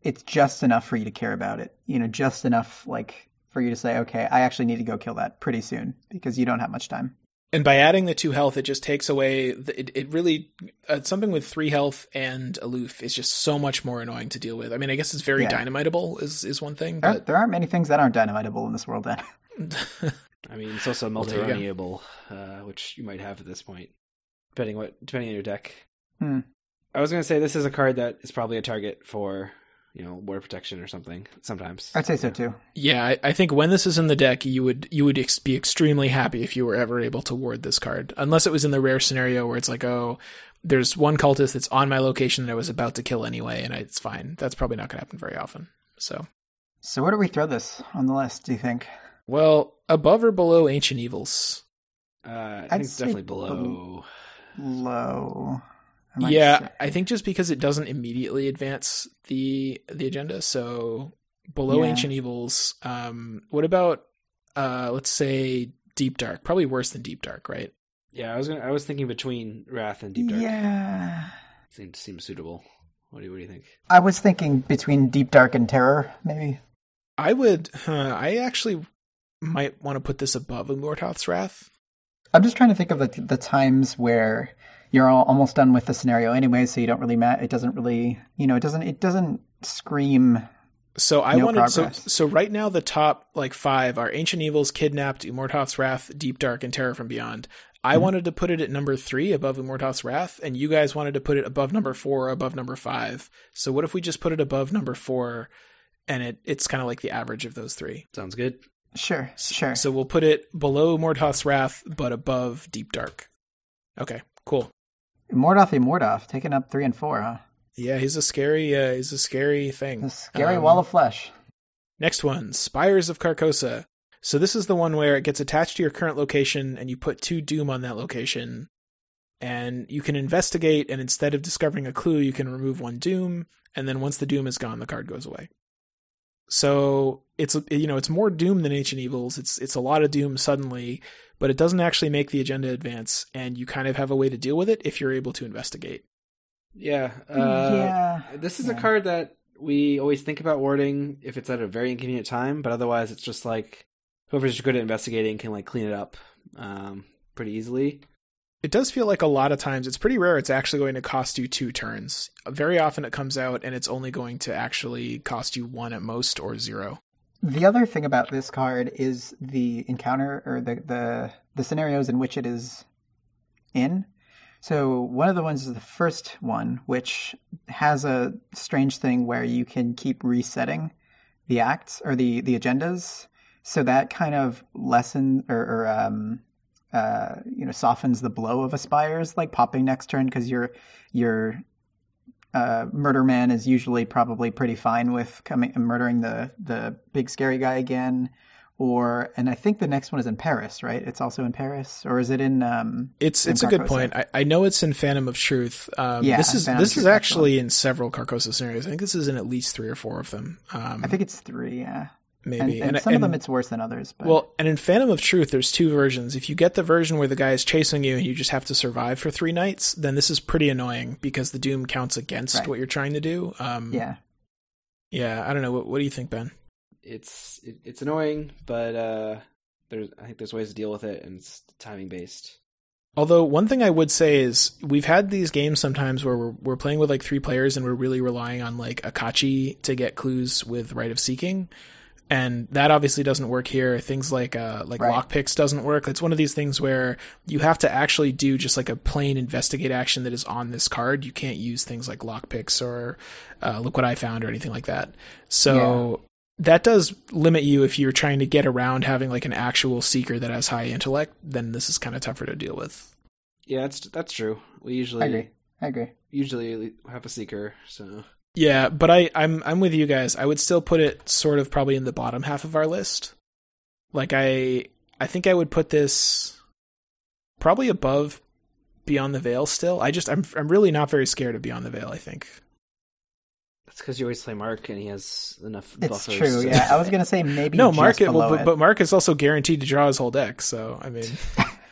It's just enough for you to care about it. You know, just enough like for you to say, okay, I actually need to go kill that pretty soon because you don't have much time. And by adding the two health, it just takes away. The, it, it really uh, something with three health and aloof is just so much more annoying to deal with. I mean, I guess it's very Yeah. dynamitable is is one thing, There, but there aren't many things that aren't dynamitable in this world. Then (laughs) (laughs) I mean, it's also Well, there you go. multi-runnyable, uh, which you might have at this point, depending what depending on your deck. Hmm. I was gonna say this is a card that is probably a target for you know ward protection or something. Sometimes I'd say so too. yeah, I, I think when this is in the deck, you would you would ex- be extremely happy if you were ever able to ward this card, unless it was in the rare scenario where it's like, oh, there's one cultist that's on my location that I was about to kill anyway, and I, it's fine. That's probably not going to happen very often. So, So where do we throw this on the list? Do you think? well, above or below Ancient Evils? Uh, I I'd think it's definitely below. Low. Am I yeah, sick? I think just because it doesn't immediately advance the the agenda. So below Yeah. Ancient Evils, um, what about uh, let's say Deep Dark? Probably worse than Deep Dark, right? Yeah, I was gonna, I was thinking between Wrath and Deep Dark. Yeah. Seems seems suitable. What do you what do you think? I was thinking between Deep Dark and Terror, maybe. I would. Huh, I actually might want to put this above Umordhoth's Wrath. I'm just trying to think of the the times where you're all, almost done with the scenario anyway, so you don't really ma- it doesn't really you know it doesn't it doesn't scream So I No wanted so progress. so right now the top like five are Ancient Evils, Kidnapped, Umordhoth's Wrath, Deep Dark, and Terror from Beyond. I Mhm. wanted to put it at number three above Umordhoth's Wrath, and you guys wanted to put it above number four, above number five. So what if we just put it above number four, and it it's kind of like the average of those three. Sounds good. Sure, sure. So we'll put it below Umordhoth's Wrath, but above Deep Dark. Okay, cool. Mordhoth Umordhoth taking up three and four, huh? Yeah, he's a scary uh, he's a scary thing. The scary Um, wall of flesh. Next one, Spires of Carcosa. So this is the one where it gets attached to your current location and you put two doom on that location. And you can investigate and instead of discovering a clue, you can remove one doom and then once the doom is gone, the card goes away. So it's you know, it's more doom than ancient evils. It's it's a lot of doom suddenly, but it doesn't actually make the agenda advance and you kind of have a way to deal with it if you're able to investigate. Yeah. Uh, yeah. This is a card that we always think about warding if it's at a very inconvenient time, but otherwise it's just like whoever's good at investigating can like clean it up um, pretty easily. it does feel like a lot of times it's pretty rare it's actually going to cost you two turns. Very often it comes out and it's only going to actually cost you one at most or zero. The other thing about this card is the encounter or the the, the scenarios in which it is in. So one of the ones is the first one, which has a strange thing where you can keep resetting the acts or the the agendas. So that kind of lessen or, or um, uh, you know softens the blow of aspires, like popping next turn because your your uh, murder man is usually probably pretty fine with coming murdering the the big scary guy again. Or and I think the next one is in Paris, right? It's also in Paris, or is it in? Um, It's in it's a good point. I, I know it's in Phantom of Truth. Um, Yeah, this is Phantom this is actually in several Carcosa scenarios. I think this is in at least three or four of them. Um, I think it's three, yeah. Maybe. And, and some of them it's worse than others. But Well, and in Phantom of Truth, there's two versions. If you get the version where the guy is chasing you and you just have to survive for three nights, then this is pretty annoying because the doom counts against Right. what you're trying to do. Um, yeah, yeah. I don't know. What, what do you think, Ben? It's it, it's annoying, but uh, there's I think there's ways to deal with it, and it's timing based. Although one thing I would say is we've had these games sometimes where we're we're playing with like three players and we're really relying on like Akachi to get clues with Rite of Seeking. And that obviously doesn't work here. Things like uh like Right. lockpicks doesn't work. It's one of these things where you have to actually do just like a plain investigate action that is on this card. You can't use things like lockpicks or uh, look what I found or anything like that. So that does limit you if you're trying to get around having like an actual seeker that has high intellect. Then this is kind of tougher to deal with. Yeah, that's that's true. We I usually agree. I agree. usually have a seeker, so Yeah, but I, I'm I'm with you guys. I would still put it sort of probably in the bottom half of our list. Like I I think I would put this probably above Beyond the Veil still. I just I'm I'm really not very scared of Beyond the Veil, I think. that's because you always play Mark and he has enough It's buffers. true. to- Yeah, I was gonna say maybe no, just Mark it, below but, it. but Mark is also guaranteed to draw his whole deck, so I mean (laughs)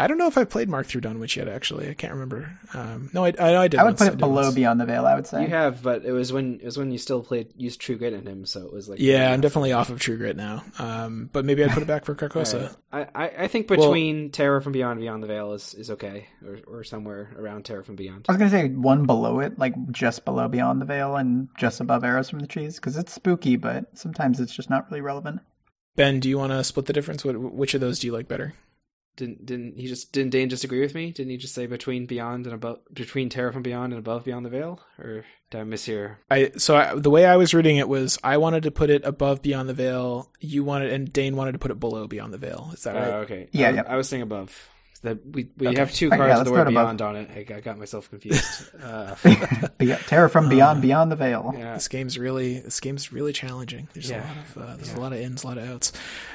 I don't know if I played Mark through Dunwich yet actually. I can't remember. Um no, I I, I did I would once. put it below once. Beyond the Veil. I would say. You have, but it was when it was when you still played used True Grit in him, so it was like Yeah, I'm definitely off of True Grit now. Um but maybe I'd put it back for (laughs) Carcosa. I, I I think between Terror from Beyond Beyond the Veil is, is okay, or or somewhere around Terror from Beyond. I was gonna say one below it, like just below Beyond the Veil and just above Arrows from the Trees, because it's spooky, but sometimes it's just not really relevant. Ben, do you want to split the difference? What, which of those do you like better? Didn't didn't he just didn't Dane just agree with me? Didn't he just say between Beyond and above between Terror from Beyond and above Beyond the Veil? Or did I miss here? I so I, the way I was reading it was I wanted to put it above Beyond the Veil. You wanted and Dane wanted to put it below Beyond the Veil. Is that Oh, right? okay. Yeah, I, was- yeah. I was saying above. That we we Okay. have two Okay, cards yeah, with the word put above. Beyond on it. I, I got myself confused. (laughs) uh, Be- Terror from (laughs) Beyond, Uh, Beyond the Veil. yeah. This game's really this game's really challenging. There's Yeah. a lot of uh, there's Yeah. a lot of ins, a lot of outs.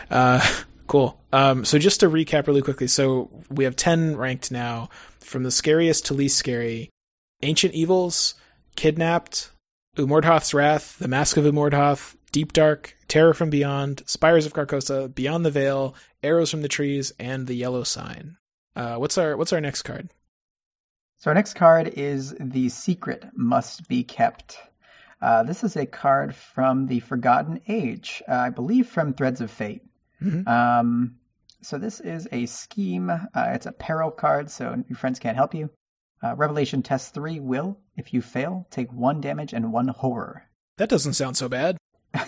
(laughs) Cool. Um, so just to recap really quickly, so we have ten ranked now, from the scariest to least scary. Ancient Evils, Kidnapped, Umordhoth's Wrath, The Mask of Umordhoth, Deep Dark, Terror from Beyond, Spires of Carcosa, Beyond the Veil, Arrows from the Trees, and The Yellow Sign. Uh, what's our what's our next card? So our next card is The Secret Must Be Kept. Uh, this is a card from the Forgotten Age, uh, I believe from Threads of Fate. Mhm. Um, so this is a scheme. Uh, it's a peril card, so your friends can't help you. Uh, Revelation Test 3 will, if you fail, take one damage and one horror. That doesn't sound so bad. (laughs)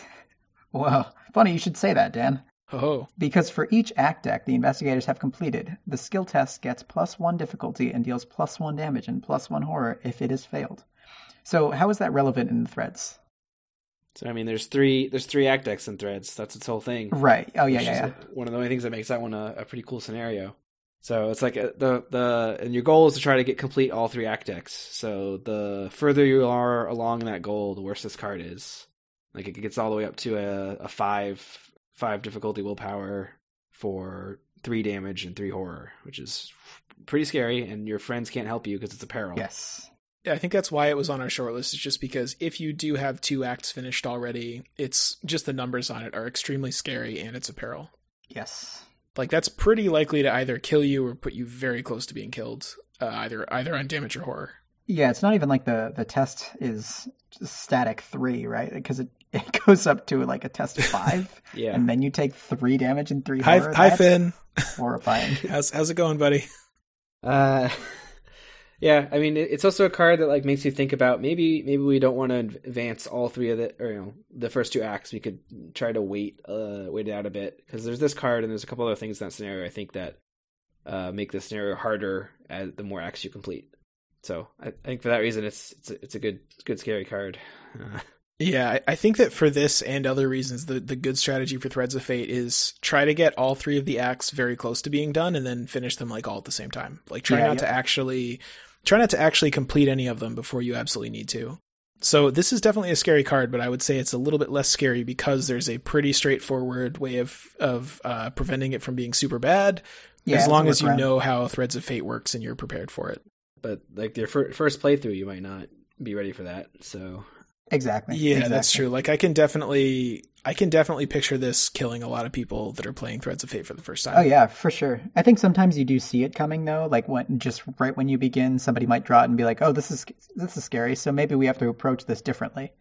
Well, funny you should say that, Dan. Oh, Because for each act deck the investigators have completed, the skill test gets plus one difficulty and deals plus one damage and plus one horror if it is failed. So how is that relevant in the threads? So I mean, there's three there's three act decks and threads. That's its whole thing. Right. Oh yeah, yeah, yeah. One of the only things that makes that one a, a pretty cool scenario. So it's like a, the the and your goal is to try to get complete all three act decks. So the further you are along that goal, the worse this card is. Like it gets all the way up to a, a five five difficulty willpower for three damage and three horror, which is pretty scary. And your friends can't help you because it's a peril. Yes. Yeah, I think that's why it was on our short list. Is just because if you do have two acts finished already, it's just the numbers on it are extremely scary, and it's a peril. Yes. Like that's pretty likely to either kill you or put you very close to being killed, uh, either either on damage or horror. Yeah, it's not even like the the test is static three, right? Because it, (laughs) it goes up to like a test of (laughs) five, Yeah. and then you take three damage and three Hi, horror. hi, That's Finn. Horrifying. (laughs) How's how's it going, buddy? Uh, yeah, I mean, it's also a card that like makes you think about maybe maybe we don't want to advance all three of the or you know the first two acts. We could try to wait uh wait it out a bit because there's this card and there's a couple other things in that scenario. I think that uh make the scenario harder as the more acts you complete. So I, I think for that reason, it's it's a, it's a good good scary card. Uh, (laughs) Yeah, I- I think that for this and other reasons, the, the good strategy for Threads of Fate is try to get all three of the acts very close to being done and then finish them like all at the same time. Like try Yeah, not yeah. to actually try not to actually complete any of them before you absolutely need to. So this is definitely a scary card, but I would say it's a little bit less scary because there's a pretty straightforward way of of uh, preventing it from being super bad, Yeah, as long as you workaround. know how Threads of Fate works and you're prepared for it. but like your fir- first playthrough, you might not be ready for that. So Exactly. Yeah, exactly. that's true. Like I can definitely I can definitely picture this killing a lot of people that are playing Threads of Fate for the first time. Oh yeah, for sure. I think sometimes you do see it coming though, like when just right when you begin, somebody might draw it and be like, "Oh, this is this is scary, so maybe we have to approach this differently."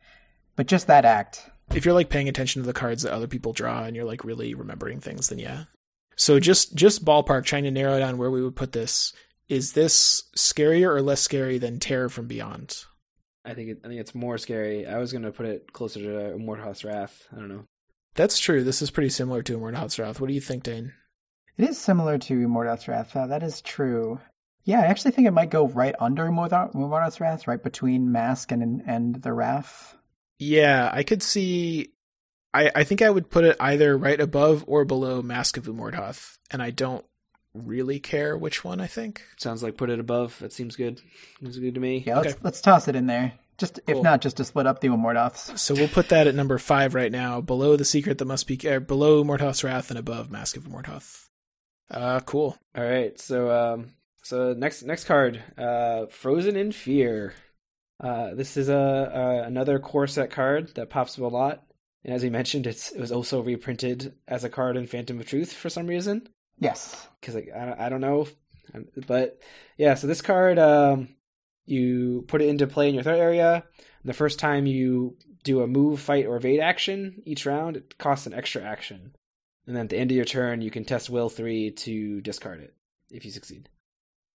But just that act, If you're like paying attention to the cards that other people draw and you're like really remembering things, then yeah. So just just ballpark trying to narrow down where we would put this. Is this scarier or less scary than Terror from Beyond? I think it, I think it's more scary. I was gonna put it closer to Mordhoth's Wrath. I don't know. That's true. This is pretty similar to Mordhoth's Wrath. What do you think, Dane? it is similar to Mordhoth's Wrath. Uh, that is true. Yeah, I actually think it might go right under Mordhoth's Wrath, right between Mask and and the Wrath. Yeah, I could see. I I think I would put it either right above or below Mask of Umordhoth, and I don't really care which one. I think. Sounds like put it above. That seems good. Seems good to me. Yeah, let's Okay. let's toss it in there. Just if not, just to split up the Mordhoths. So we'll put that at number five right now, below the secret that must be er, below Mordhoth's Wrath and above Mask of Mordhoth. Uh, cool. All right. So um so next next card, uh Frozen in Fear. Uh this is a, a another core set card that pops up a lot. And as we mentioned, it's it was also reprinted as a card in Phantom of Truth for some reason. Yes. because like, I, I don't know, but yeah. So this card, um, you put it into play in your threat area. The first time you do a move, fight, or evade action each round, it costs an extra action. And then at the end of your turn, you can test Will three to discard it if you succeed.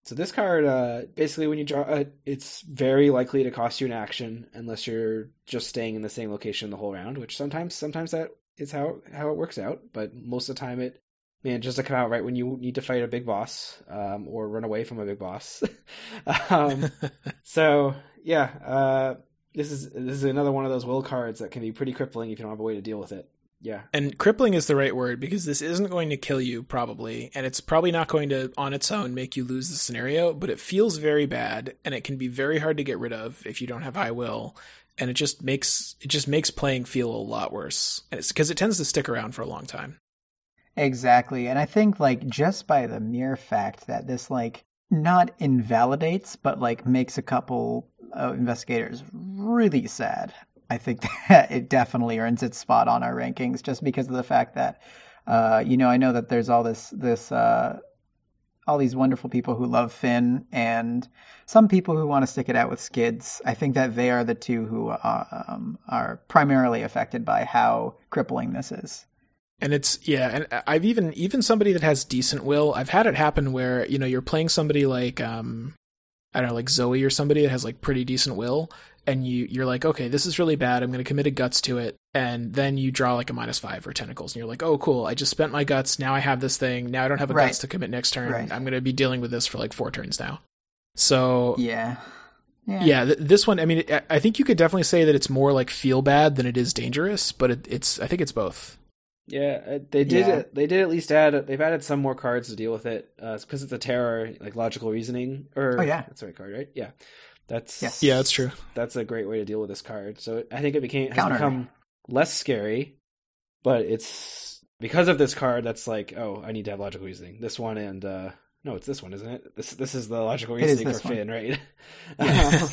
So this card, uh, basically, when you draw it, it's very likely to cost you an action unless you're just staying in the same location the whole round. Which sometimes, sometimes that is how how it works out. But most of the time, it manages to come out right when you need to fight a big boss um, or run away from a big boss. (laughs) um, (laughs) so yeah, uh, this is this is another one of those will cards that can be pretty crippling if you don't have a way to deal with it. Yeah, and crippling is the right word because this isn't going to kill you probably, and it's probably not going to on its own make you lose the scenario, but it feels very bad and it can be very hard to get rid of if you don't have high will. And it just makes it just makes playing feel a lot worse, and it's because it tends to stick around for a long time. Exactly. And I think like just by the mere fact that this like not invalidates, but like makes a couple uh, investigators really sad. I think (laughs) that it definitely earns its spot on our rankings just because of the fact that, uh, you know, I know that there's all this this uh, all these wonderful people who love Finn and some people who want to stick it out with Skids. I think that they are the two who are, um, are primarily affected by how crippling this is. And it's yeah, and I've even even somebody that has decent will, I've had it happen where, you know, you're playing somebody like um I don't know, like Zoey or somebody that has like pretty decent will, and you you're like, okay, this is really bad. I'm going to commit a guts to it, and then you draw like a minus five or tentacles, and you're like, oh, cool. I just spent my guts. Now I have this thing. Now I don't have a Right. guts to commit next turn. Right. I'm going to be dealing with this for like four turns now. So Yeah. Yeah. yeah, th- this one. I mean, I- I think you could definitely say that it's more like feel bad than it is dangerous, but it, it's I think it's both. Yeah, uh, they did. Yeah. They did at least add. They've added some more cards to deal with it because it's a terror, like logical reasoning. Or Oh, yeah. that's the right card, right? Yeah, that's Yes. Yeah, that's true. that's a great way to deal with this card. So I think it became has Counter. become less scary, but it's because of this card that's like, oh, I need to have logical reasoning. This one and uh no, it's this one, isn't it? This this is the logical reasoning for this one. Finn, right? (laughs) Yeah.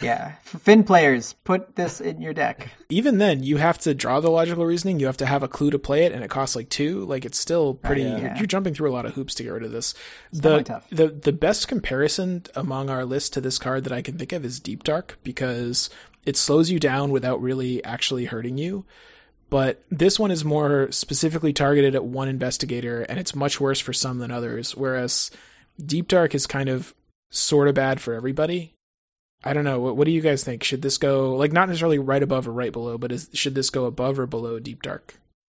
Yeah. Finn players, put this in your deck. even then you have to draw the logical reasoning you have to have a clue to play it and it costs like two like it's still pretty yeah. you're, you're jumping through a lot of hoops to get rid of this definitely the, the the best comparison among our list to this card that i can think of is deep dark because it slows you down without really actually hurting you but this one is more specifically targeted at one investigator and it's much worse for some than others whereas deep dark is kind of sort of bad for everybody I don't know. What, what do you guys think? Should this go like not necessarily right above or right below, but is should this go above or below Deep Dark?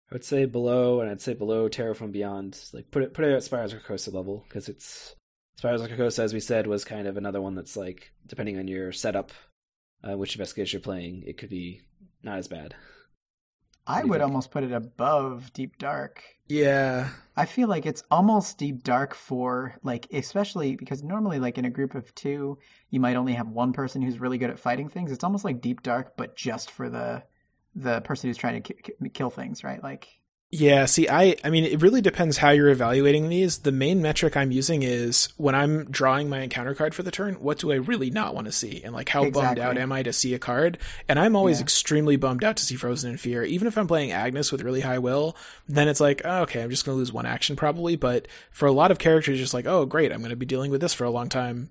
I would say below, and I'd say below Terror from Beyond. Like put it put it at spires Carcosa level because it's spires Carcosa, as we said, was kind of another one that's like depending on your setup, uh, which investigators you're playing, it could be not as bad. I would think? almost put it above Deep Dark. Yeah, I feel like it's almost deep dark for like especially because normally like in a group of two you might only have one person who's really good at fighting things. It's almost like deep dark but just for the the person who's trying to ki- kill things, right? Like yeah. See, I I mean, it really depends how you're evaluating these. The main metric I'm using is when I'm drawing my encounter card for the turn. What do I really not want to see, and like how bummed out am I to see a card? And I'm always Yeah. extremely bummed out to see Frozen in Fear. Even if I'm playing Agnes with really high will, then it's like, oh, okay, I'm just going to lose one action probably. But for a lot of characters, just like, oh, great, I'm going to be dealing with this for a long time.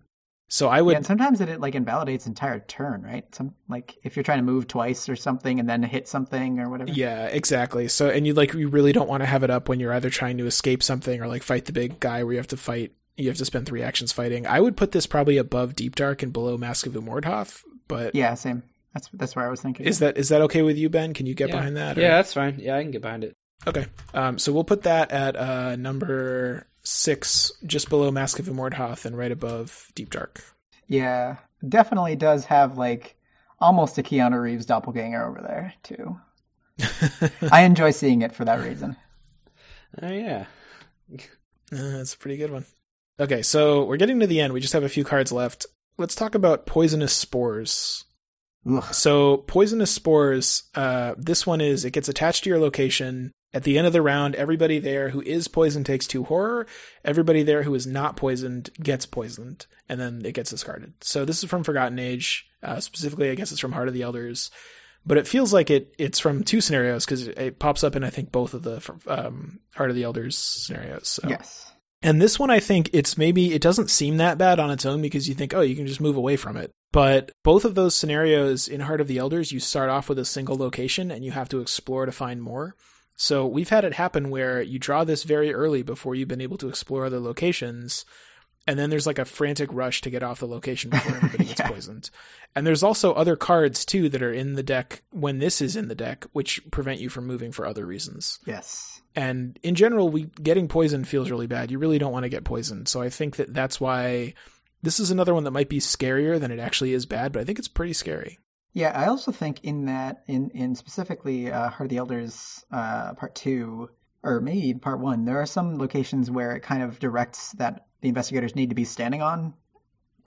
So I would yeah, and sometimes it like invalidates entire turn, right? Some like if you're trying to move twice or something and then hit something or whatever. Yeah, exactly. So, and you like, you really don't want to have it up when you're either trying to escape something or like fight the big guy where you have to fight. You have to spend three actions fighting. I would put this probably above Deep Dark and below Mask of Umordhoth. But Yeah, same. That's that's where I was thinking. is that is that okay with you, Ben? Can you get yeah. behind that? or- Yeah, that's fine. Yeah, I can get behind it. Okay. Um. So we'll put that at uh number six, just below Mask of Umordhoth and right above Deep Dark. Yeah, definitely does have like almost a Keanu Reeves doppelganger over there too. (laughs) I enjoy seeing it for that reason. Oh yeah, Uh, that's a pretty good one. Okay, so we're getting to the end. We just have a few cards left. Let's talk about poisonous spores. Ugh. So poisonous spores, uh, this one is it gets attached to your location. At the end of the round, everybody there who is poisoned takes two horror. Everybody there who is not poisoned gets poisoned, and then it gets discarded. So this is from Forgotten Age. Uh, specifically, I guess it's from Heart of the Elders, but it feels like it it's from two scenarios because it, it pops up in I think both of the um, Heart of the Elders scenarios. So. Yes. And this one, I think it's maybe, it doesn't seem that bad on its own because you think, oh, you can just move away from it. But both of those scenarios in Heart of the Elders, you start off with a single location and you have to explore to find more. So we've had it happen where you draw this very early before you've been able to explore other locations. And then there's like a frantic rush to get off the location before (laughs) everybody gets poisoned. And there's also other cards too that are in the deck when this is in the deck, which prevent you from moving for other reasons Yes. and in general we getting poisoned feels really bad you really don't want to get poisoned so i think that that's why this is another one that might be scarier than it actually is bad but i think it's pretty scary Yeah, I also think in that, in in specifically uh, Heart of the Elders uh, Part Two, or maybe Part One, there are some locations where it kind of directs that the investigators need to be standing on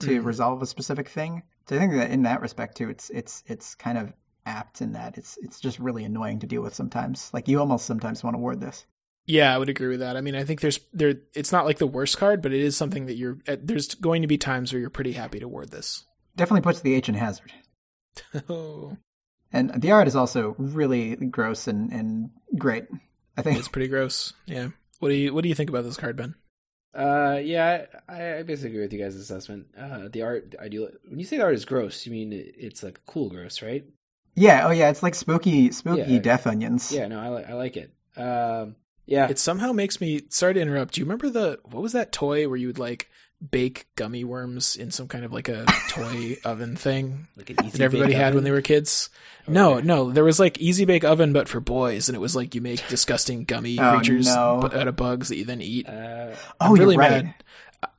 to Mhm. resolve a specific thing. So I think that in that respect too, it's it's it's kind of apt in that it's it's just really annoying to deal with sometimes. Like you almost sometimes want to ward this. Yeah, I would agree with that. I mean, I think there's there. It's not like the worst card, but it is something that you're. There's going to be times where you're pretty happy to ward this. Definitely puts the H in hazard. Oh, (laughs) And the art is also really gross and, and great. I think it's pretty gross. Yeah. What do you What do you think about this card, Ben? Uh, yeah, I, I basically agree with you guys' assessment. Uh, the art, I do. When you say the art is gross, you mean it's like cool gross, right? Yeah, oh yeah, it's like spooky spooky Yeah. death onions. Yeah, no, I like I like it. Um, yeah, It somehow makes me. Sorry to interrupt. Do you remember the what was that toy where you would like bake gummy worms in some kind of like a (laughs) toy oven thing like an that everybody had when they were kids? No, no, there was like Easy Bake Oven, but for boys, and it was like you make disgusting gummy Oh, creatures no. out of bugs that you then eat. Uh, Oh, I'm really you're right. mad.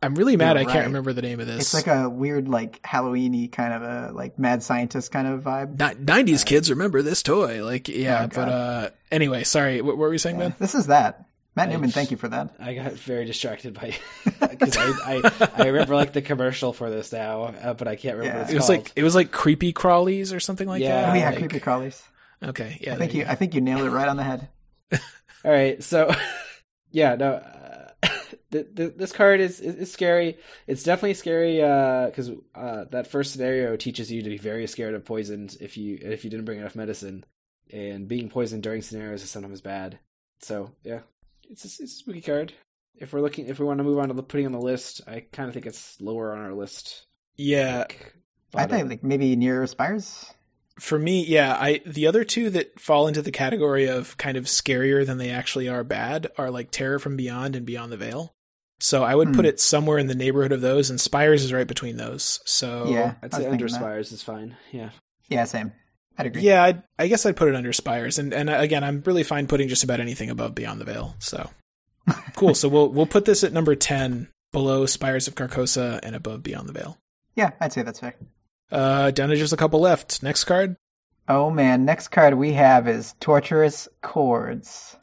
I'm really mad. I You're can't right. remember the name of this. It's like a weird like Halloweeny kind of a like mad scientist kind of vibe. Ni- 90s kids remember this toy. Like, yeah, Oh, but uh, anyway, sorry. What, what were we saying, Yeah, Ben? This is that. Matt I- Newman, thank you for that. I got very distracted by (laughs) because I, I I remember like the commercial for this now, uh, but I can't remember Yeah. what it's It was called. like it was like creepy crawlies or something like Yeah, that. Oh yeah, Like- creepy crawlies. Okay, yeah. I think there you I think you nailed it right on the head. (laughs) All right, so (laughs) yeah, no, uh, th- th- this card is, is is scary. It's definitely scary because uh, that first scenario teaches you to be very scared of poisons if you if you didn't bring enough medicine, and being poisoned during scenarios is sometimes bad. So yeah, it's a, it's a spooky card. If we're looking, if we want to move on to the, putting on the list, I kind of think it's lower on our list. Yeah, Like, I think like maybe near Spires. for me, yeah. I the other two that fall into the category of kind of scarier than they actually are bad are like Terror from Beyond and Beyond the Veil. So I would Hmm. put it somewhere in the neighborhood of those, and Spires is right between those. So Yeah. I'd say under. Spires is fine. Yeah. Yeah, same. I'd agree. Yeah, I'd, I guess I'd put it under Spires, and and again, I'm really fine putting just about anything above Beyond the Veil. So (laughs) cool. So we'll we'll put this at number ten, below Spires of Carcosa, and above Beyond the Veil. Yeah, I'd say that's fair. Uh, down to just a couple left. Next card. Oh man, next card we have is Torturous Chords.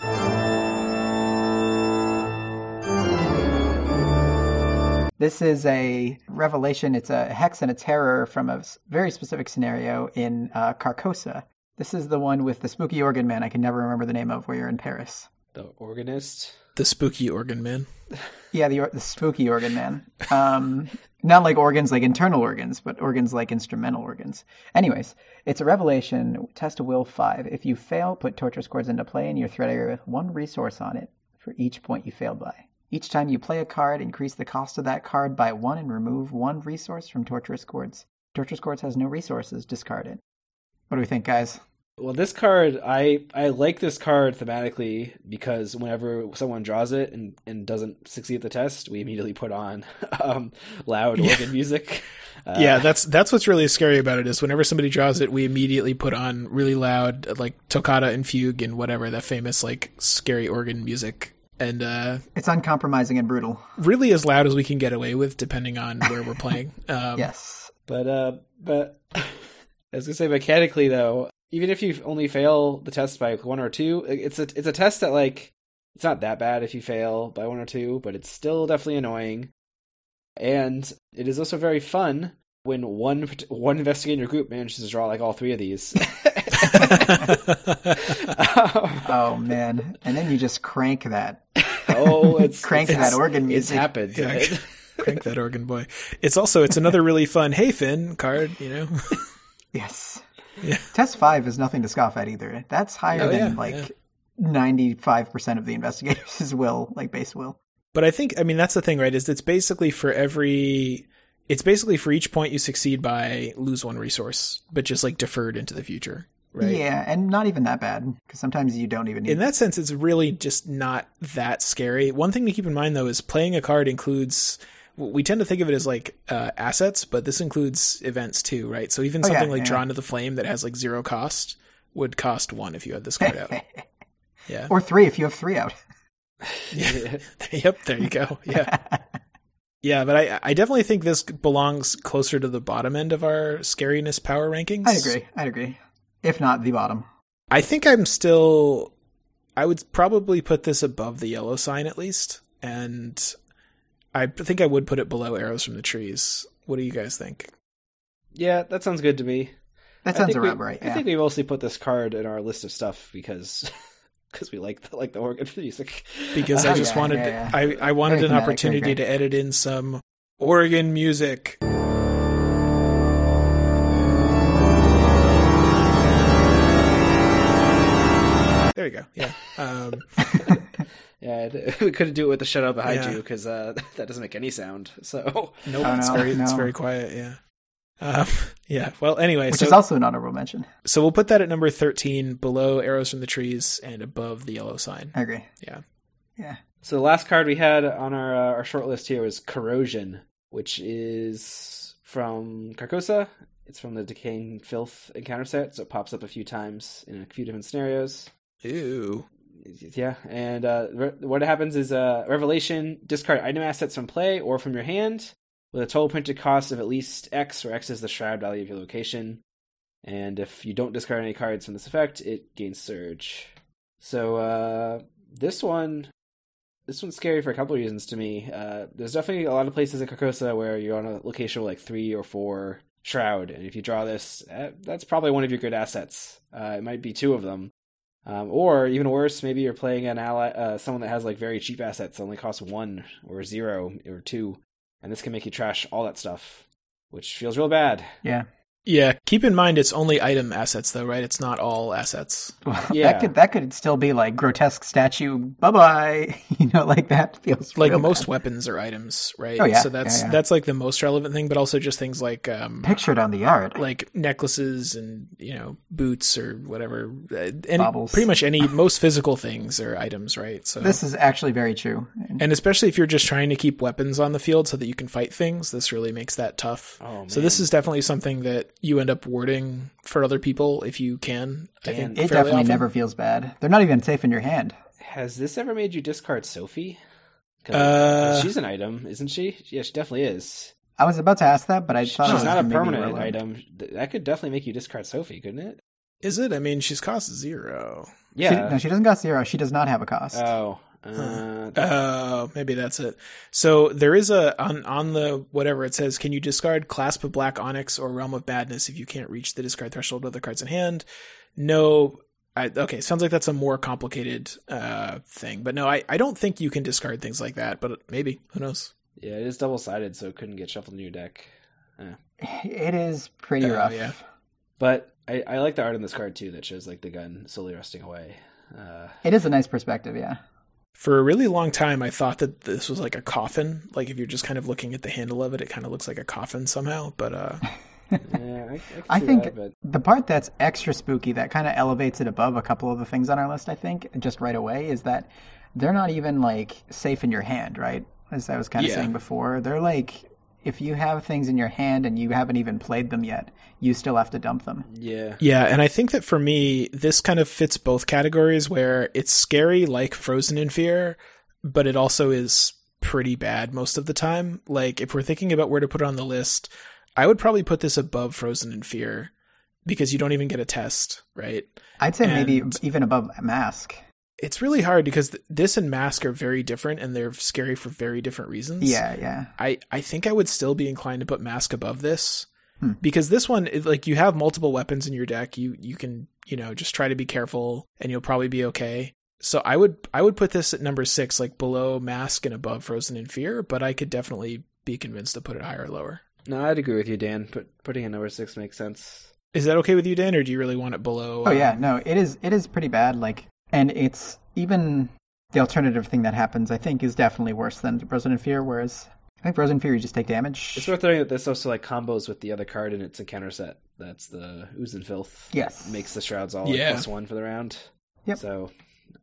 This is a revelation. It's a hex and a terror from a very specific scenario in uh, Carcosa. This is the one with the spooky organ man I can never remember the name of where you're in Paris. The organist. The spooky organ man. (laughs) Yeah, the, the spooky organ man. Um, not like organs like internal organs, but organs like instrumental organs. Anyways, it's a revelation. Test of will five. If you fail, put torture chords into play in your threat area with one resource on it for each point you failed by. Each time you play a card, increase the cost of that card by one and remove one resource from Torturous Chords. Torturous Chords has no resources. Discard it. What do we think, guys? Well, this card, I I like this card thematically because whenever someone draws it and, and doesn't succeed the test, we immediately put on (laughs) um, loud Yeah. organ music. Uh, (laughs) yeah, that's that's what's really scary about it is whenever somebody draws it, we immediately put on really loud like toccata and fugue and whatever that famous like scary organ music, and uh, It's uncompromising and brutal. really as loud as we can get away with, depending on where we're playing. (laughs) Um, Yes. but uh, but (laughs) I was gonna say mechanically though, even if you only fail the test by one or two, it's a it's a test that like it's not that bad if you fail by one or two, but it's still definitely annoying. And it is also very fun when one (laughs) one investigator group manages to draw like all three of these. (laughs) Oh man. And then you just crank that. oh, (laughs) it's Crank it's, that organ music. It's happened. Yeah. (laughs) Crank that organ boy. It's also it's another really fun hey Finn card, you know. Yes. Yeah. Test five is nothing to scoff at either. That's higher Oh, than yeah, like ninety five percent of the investigators' will, like base will. But I think I mean that's the thing, right? Is it's basically for every it's basically for each point you succeed by lose one resource, but just like deferred into the future, right? Yeah, and not even that bad because sometimes you don't even need. In that sense, it's really just not that scary. One thing to keep in mind though is playing a card includes we tend to think of it as like uh, assets, but this includes events too, right? So even Oh, yeah, something like yeah. Drawn to the Flame that has like zero cost would cost one if you had this card out. (laughs) Yeah. or three if you have three out. (laughs) yeah. (laughs) yep. There you go. Yeah. Yeah, but I I definitely think this belongs closer to the bottom end of our scariness power rankings. I agree. I agree. If not the bottom. I think I'm still I would probably put this above the yellow sign at least and I think I would put it below arrows from the trees. What do you guys think? yeah, that sounds good to me. That sounds think we- about right. I think we mostly put this card in our list of stuff because (laughs) because we like the, like the organ (laughs) music. because I Oh, just yeah, wanted yeah, yeah. I I wanted Very an opportunity to edit in some organ music. Um, (laughs) yeah, (laughs) we couldn't do it with the shut up behind Yeah. you because uh, (laughs) that doesn't make any sound. So nope. Oh, it's no, very it's very quiet. Yeah. Um, yeah. Well, anyway, Which so is also an honorable mention. so we'll put that at number thirteen, below arrows from the trees and above the yellow sign. I agree. Yeah. Yeah. So the last card we had on our uh, our short list here was Corrosion, which is from Carcosa. It's from the Decaying Filth encounter set, so it pops up a few times in a few different scenarios. Ew. Yeah, and uh, re- what happens is uh, Revelation discard item assets from play or from your hand with a total printed cost of at least X, where X is the shroud value of your location. And if you don't discard any cards from this effect, it gains Surge. So uh, this one, this one's scary for a couple reasons to me. Uh, there's definitely a lot of places in Carcosa where you're on a location with like three or four shroud, and if you draw this, eh, that's probably one of your good assets. Uh, it might be two of them. Um, or even worse, maybe you're playing an ally, uh, someone that has like very cheap assets only costs one or zero or two, and this can make you trash all that stuff, which feels real bad. Yeah. Yeah. Keep in mind, it's only item assets, though, right? It's not all assets. Well, Yeah. That could that could still be like grotesque statue. Bye bye. (laughs) You know, like that feels Like real most bad. weapons are items, right? Oh, yeah. So that's Yeah, yeah. that's like the most relevant thing, but also just things like um, pictured on the art, like necklaces and you know boots or whatever. Uh, Any, Baubles. pretty much any most physical things are items, right? So This is actually very true. and especially if you're just trying to keep weapons on the field so that you can fight things, this really makes that tough. Oh, So this is definitely something that you end up warding for other people if you can. I Dan, think it definitely often. never feels bad. They're not even safe in your hand. Has this ever made you discard Sophie? Uh, she's an item, isn't she? Yeah, she definitely is. I was about to ask that, but I thought it She's was not a permanent irrelevant. item. Th- That could definitely make you discard Sophie, couldn't it? Is it? I mean, she's cost zero. She, Yeah. no, she doesn't cost zero. She does not have a cost. oh. Uh, Oh, maybe that's it. So there is a on on the whatever it says. Can you discard Clasp of Black Onyx or Realm of Badness if you can't reach the discard threshold of the cards in hand? No. I, okay, sounds like that's a more complicated uh, thing, but no, I, I don't think you can discard things like that. But maybe who knows? yeah, it is double sided, so it couldn't get shuffled in your deck. It is pretty Oh, rough. yeah. But I, I like the art on this card too that shows like the gun slowly rusting away. Uh, It is a nice perspective, yeah. For a really long time, I thought that this was like a coffin. Like if you're just kind of looking at the handle of it, it kind of looks like a coffin somehow. But uh, (laughs) yeah, I, I, I think that, but the part that's extra spooky that kind of elevates it above a couple of the things on our list, I think, just right away, is that they're not even like safe in your hand, right? As I was kind of Yeah. saying before, they're like if you have things in your hand and you haven't even played them yet, you still have to dump them. yeah, Yeah, and I think that for me, this kind of fits both categories where it's scary like Frozen in Fear, but it also is pretty bad most of the time. Like, if we're thinking about where to put it on the list, I would probably put this above Frozen in Fear because you don't even get a test, right? I'd say maybe even above Mask. It's really hard because th- this and Mask are very different and they're scary for very different reasons. Yeah, yeah. I, I think I would still be inclined to put Mask above this Hmm. because this one, it, like you have multiple weapons in your deck. You you can you know just try to be careful and you'll probably be okay. So I would I would put this at number six, like below Mask and above Frozen in Fear, but I could definitely be convinced to put it higher or lower. no, I'd agree with you, Dan. Put, putting it number six makes sense. Is that okay with you, Dan, or do you really want it below? Oh yeah, um, no, it is it is pretty bad. Like, and it's even the alternative thing that happens. I think is definitely worse than Frozen Fear. Whereas I think Frozen Fear you just take damage. It's worth noting that this also like combos with the other card in its encounter set. That's the Ooze and Filth. Yes. makes the shrouds all like, plus one for the round. Yep. So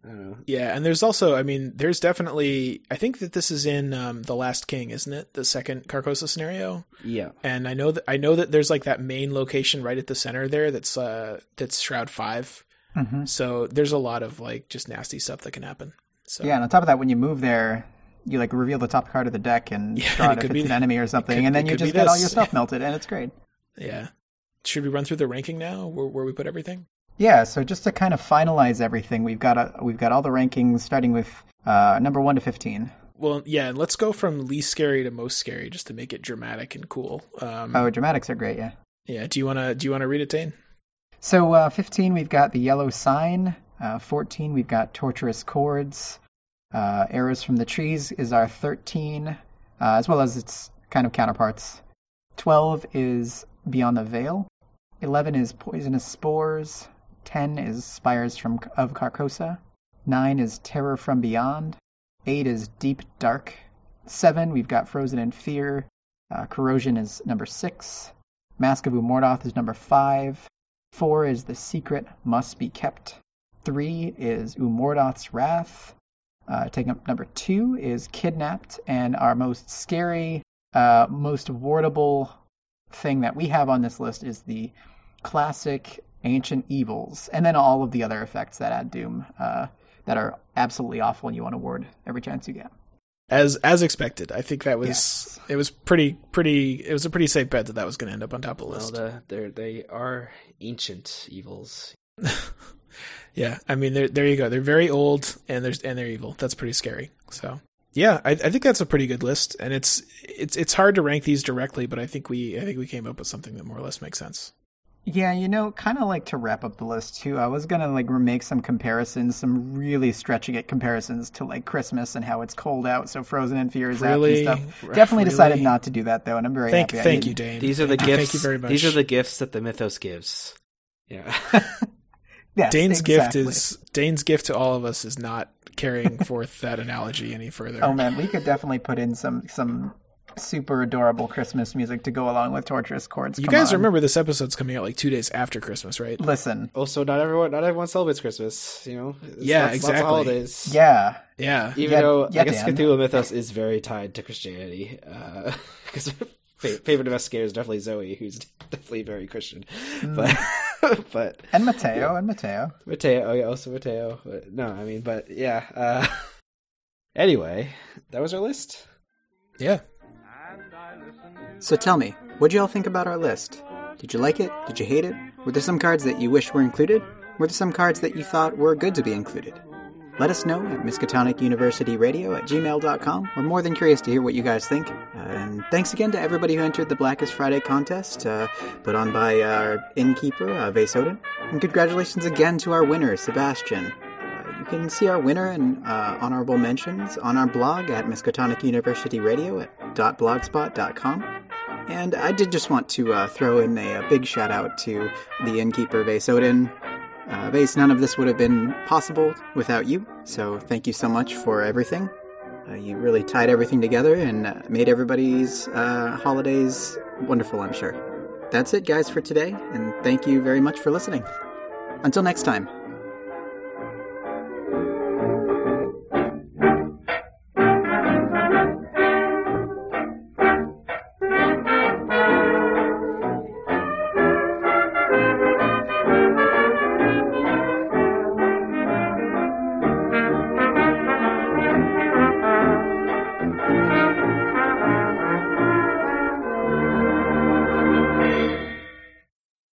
I don't know. Yeah, and there's also, I mean, there's definitely. I think that this is in um, the Last King, isn't it? The second Carcosa scenario. Yeah, and I know that I know that there's like that main location right at the center there that's uh that's Shroud Five. Hmm So there's a lot of like just nasty stuff that can happen. So Yeah, and on top of that, when you move there, you like reveal the top card of the deck and (laughs) Yeah, draw it it if it's be- an enemy or something, could- and then you just get all your stuff melted, and it's great. (laughs) yeah. Should we run through the ranking now, where, where we put everything? Yeah, so just to kind of finalize everything, we've got a, we've got all the rankings starting with uh, number one to fifteen. Well, yeah, and let's go from least scary to most scary, just to make it dramatic and cool. Um, Oh, dramatics are great, yeah. yeah. Do you wanna do you wanna read it, Dane? So uh, 15, we've got the yellow sign. Uh, 14, we've got Torturous Chords. Uh, Arrows from the Trees is our 13, uh, as well as its kind of counterparts. 12 is Beyond the Veil. 11 is Poisonous Spores. 10 is Spires from of Carcosa. 9 is Terror from Beyond. 8 is Deep Dark. 7, we've got Frozen in Fear. Uh, Corrosion is number 6. Mask of Umordhoth is number 5. 4 is The Secret Must Be Kept. 3 is Umordhoth's Wrath. Uh, taking up number 2 is Kidnapped. And our most scary, uh, most wardable thing that we have on this list is the classic Ancient Evils. And then all of the other effects that add Doom uh, that are absolutely awful and you want to ward every chance you get. As as expected, I think that was Yes. it was pretty pretty it was a pretty safe bet that that was going to end up on top of the Well, list. the, they're, ancient evils. (laughs) yeah, I mean there there you go. They're very old and there's and they're evil. That's pretty scary. So yeah, I, I think that's a pretty good list, and it's it's it's hard to rank these directly, but I think we I think we came up with something that more or less makes sense. Yeah, you know, kind of like to wrap up the list too. I was gonna like make some comparisons, some really stretching it comparisons to like Christmas and how it's cold out, so Frozen and Fear is Really? out and stuff. (laughs) Definitely Really? decided not to do that though, and I'm very Thank happy. Thank you, Dane. These are the Thank- gifts. Thank you very much. These are the gifts that the mythos gives. Yeah. (laughs) Yes, Dane's exactly. gift is Dane's gift to all of us is not carrying forth that analogy any further. (laughs) Oh man, we could definitely put in some some super adorable Christmas music to go along with Torturous Chords. you Come guys on. remember this episode's coming out like two days after Christmas, right? Listen, also, not everyone, not everyone celebrates Christmas. You know. It's Yeah, lots, Lots exactly. of holidays. yeah, Yeah. Even Yeah, though yeah, I guess Dan. Cthulhu Mythos is very tied to Christianity, (laughs) because favorite investigator is definitely Zoey, who's (laughs) definitely very Christian. Mm. But (laughs) but and Mateo and Mateo. Mateo, oh yeah, also Mateo. But, no, I mean, but yeah. Uh, anyway, that was our list. Yeah. So tell me, what'd you all think about our list? Did you like it? Did you hate it? Were there some cards that you wish were included? Were there some cards that you thought were good to be included? Let us know at Miskatonic University Radio at gmail.com. We're more than curious to hear what you guys think. Uh, and thanks again to everybody who entered the Blackest Friday contest, uh, put on by our innkeeper, uh, Vase Odin. And congratulations again to our winner, Sebastian. Uh, you can see our winner and uh, honorable mentions on our blog at Miskatonic University Radio at .blogspot.com. And I did just want to uh, throw in a, a big shout out to the innkeeper Vase Odin. Uh, Vase, none of this would have been possible without you, so thank you so much for everything. Uh, you really tied everything together and uh, made everybody's uh, holidays wonderful, I'm sure. That's it, guys, for today, and thank you very much for listening. Until next time.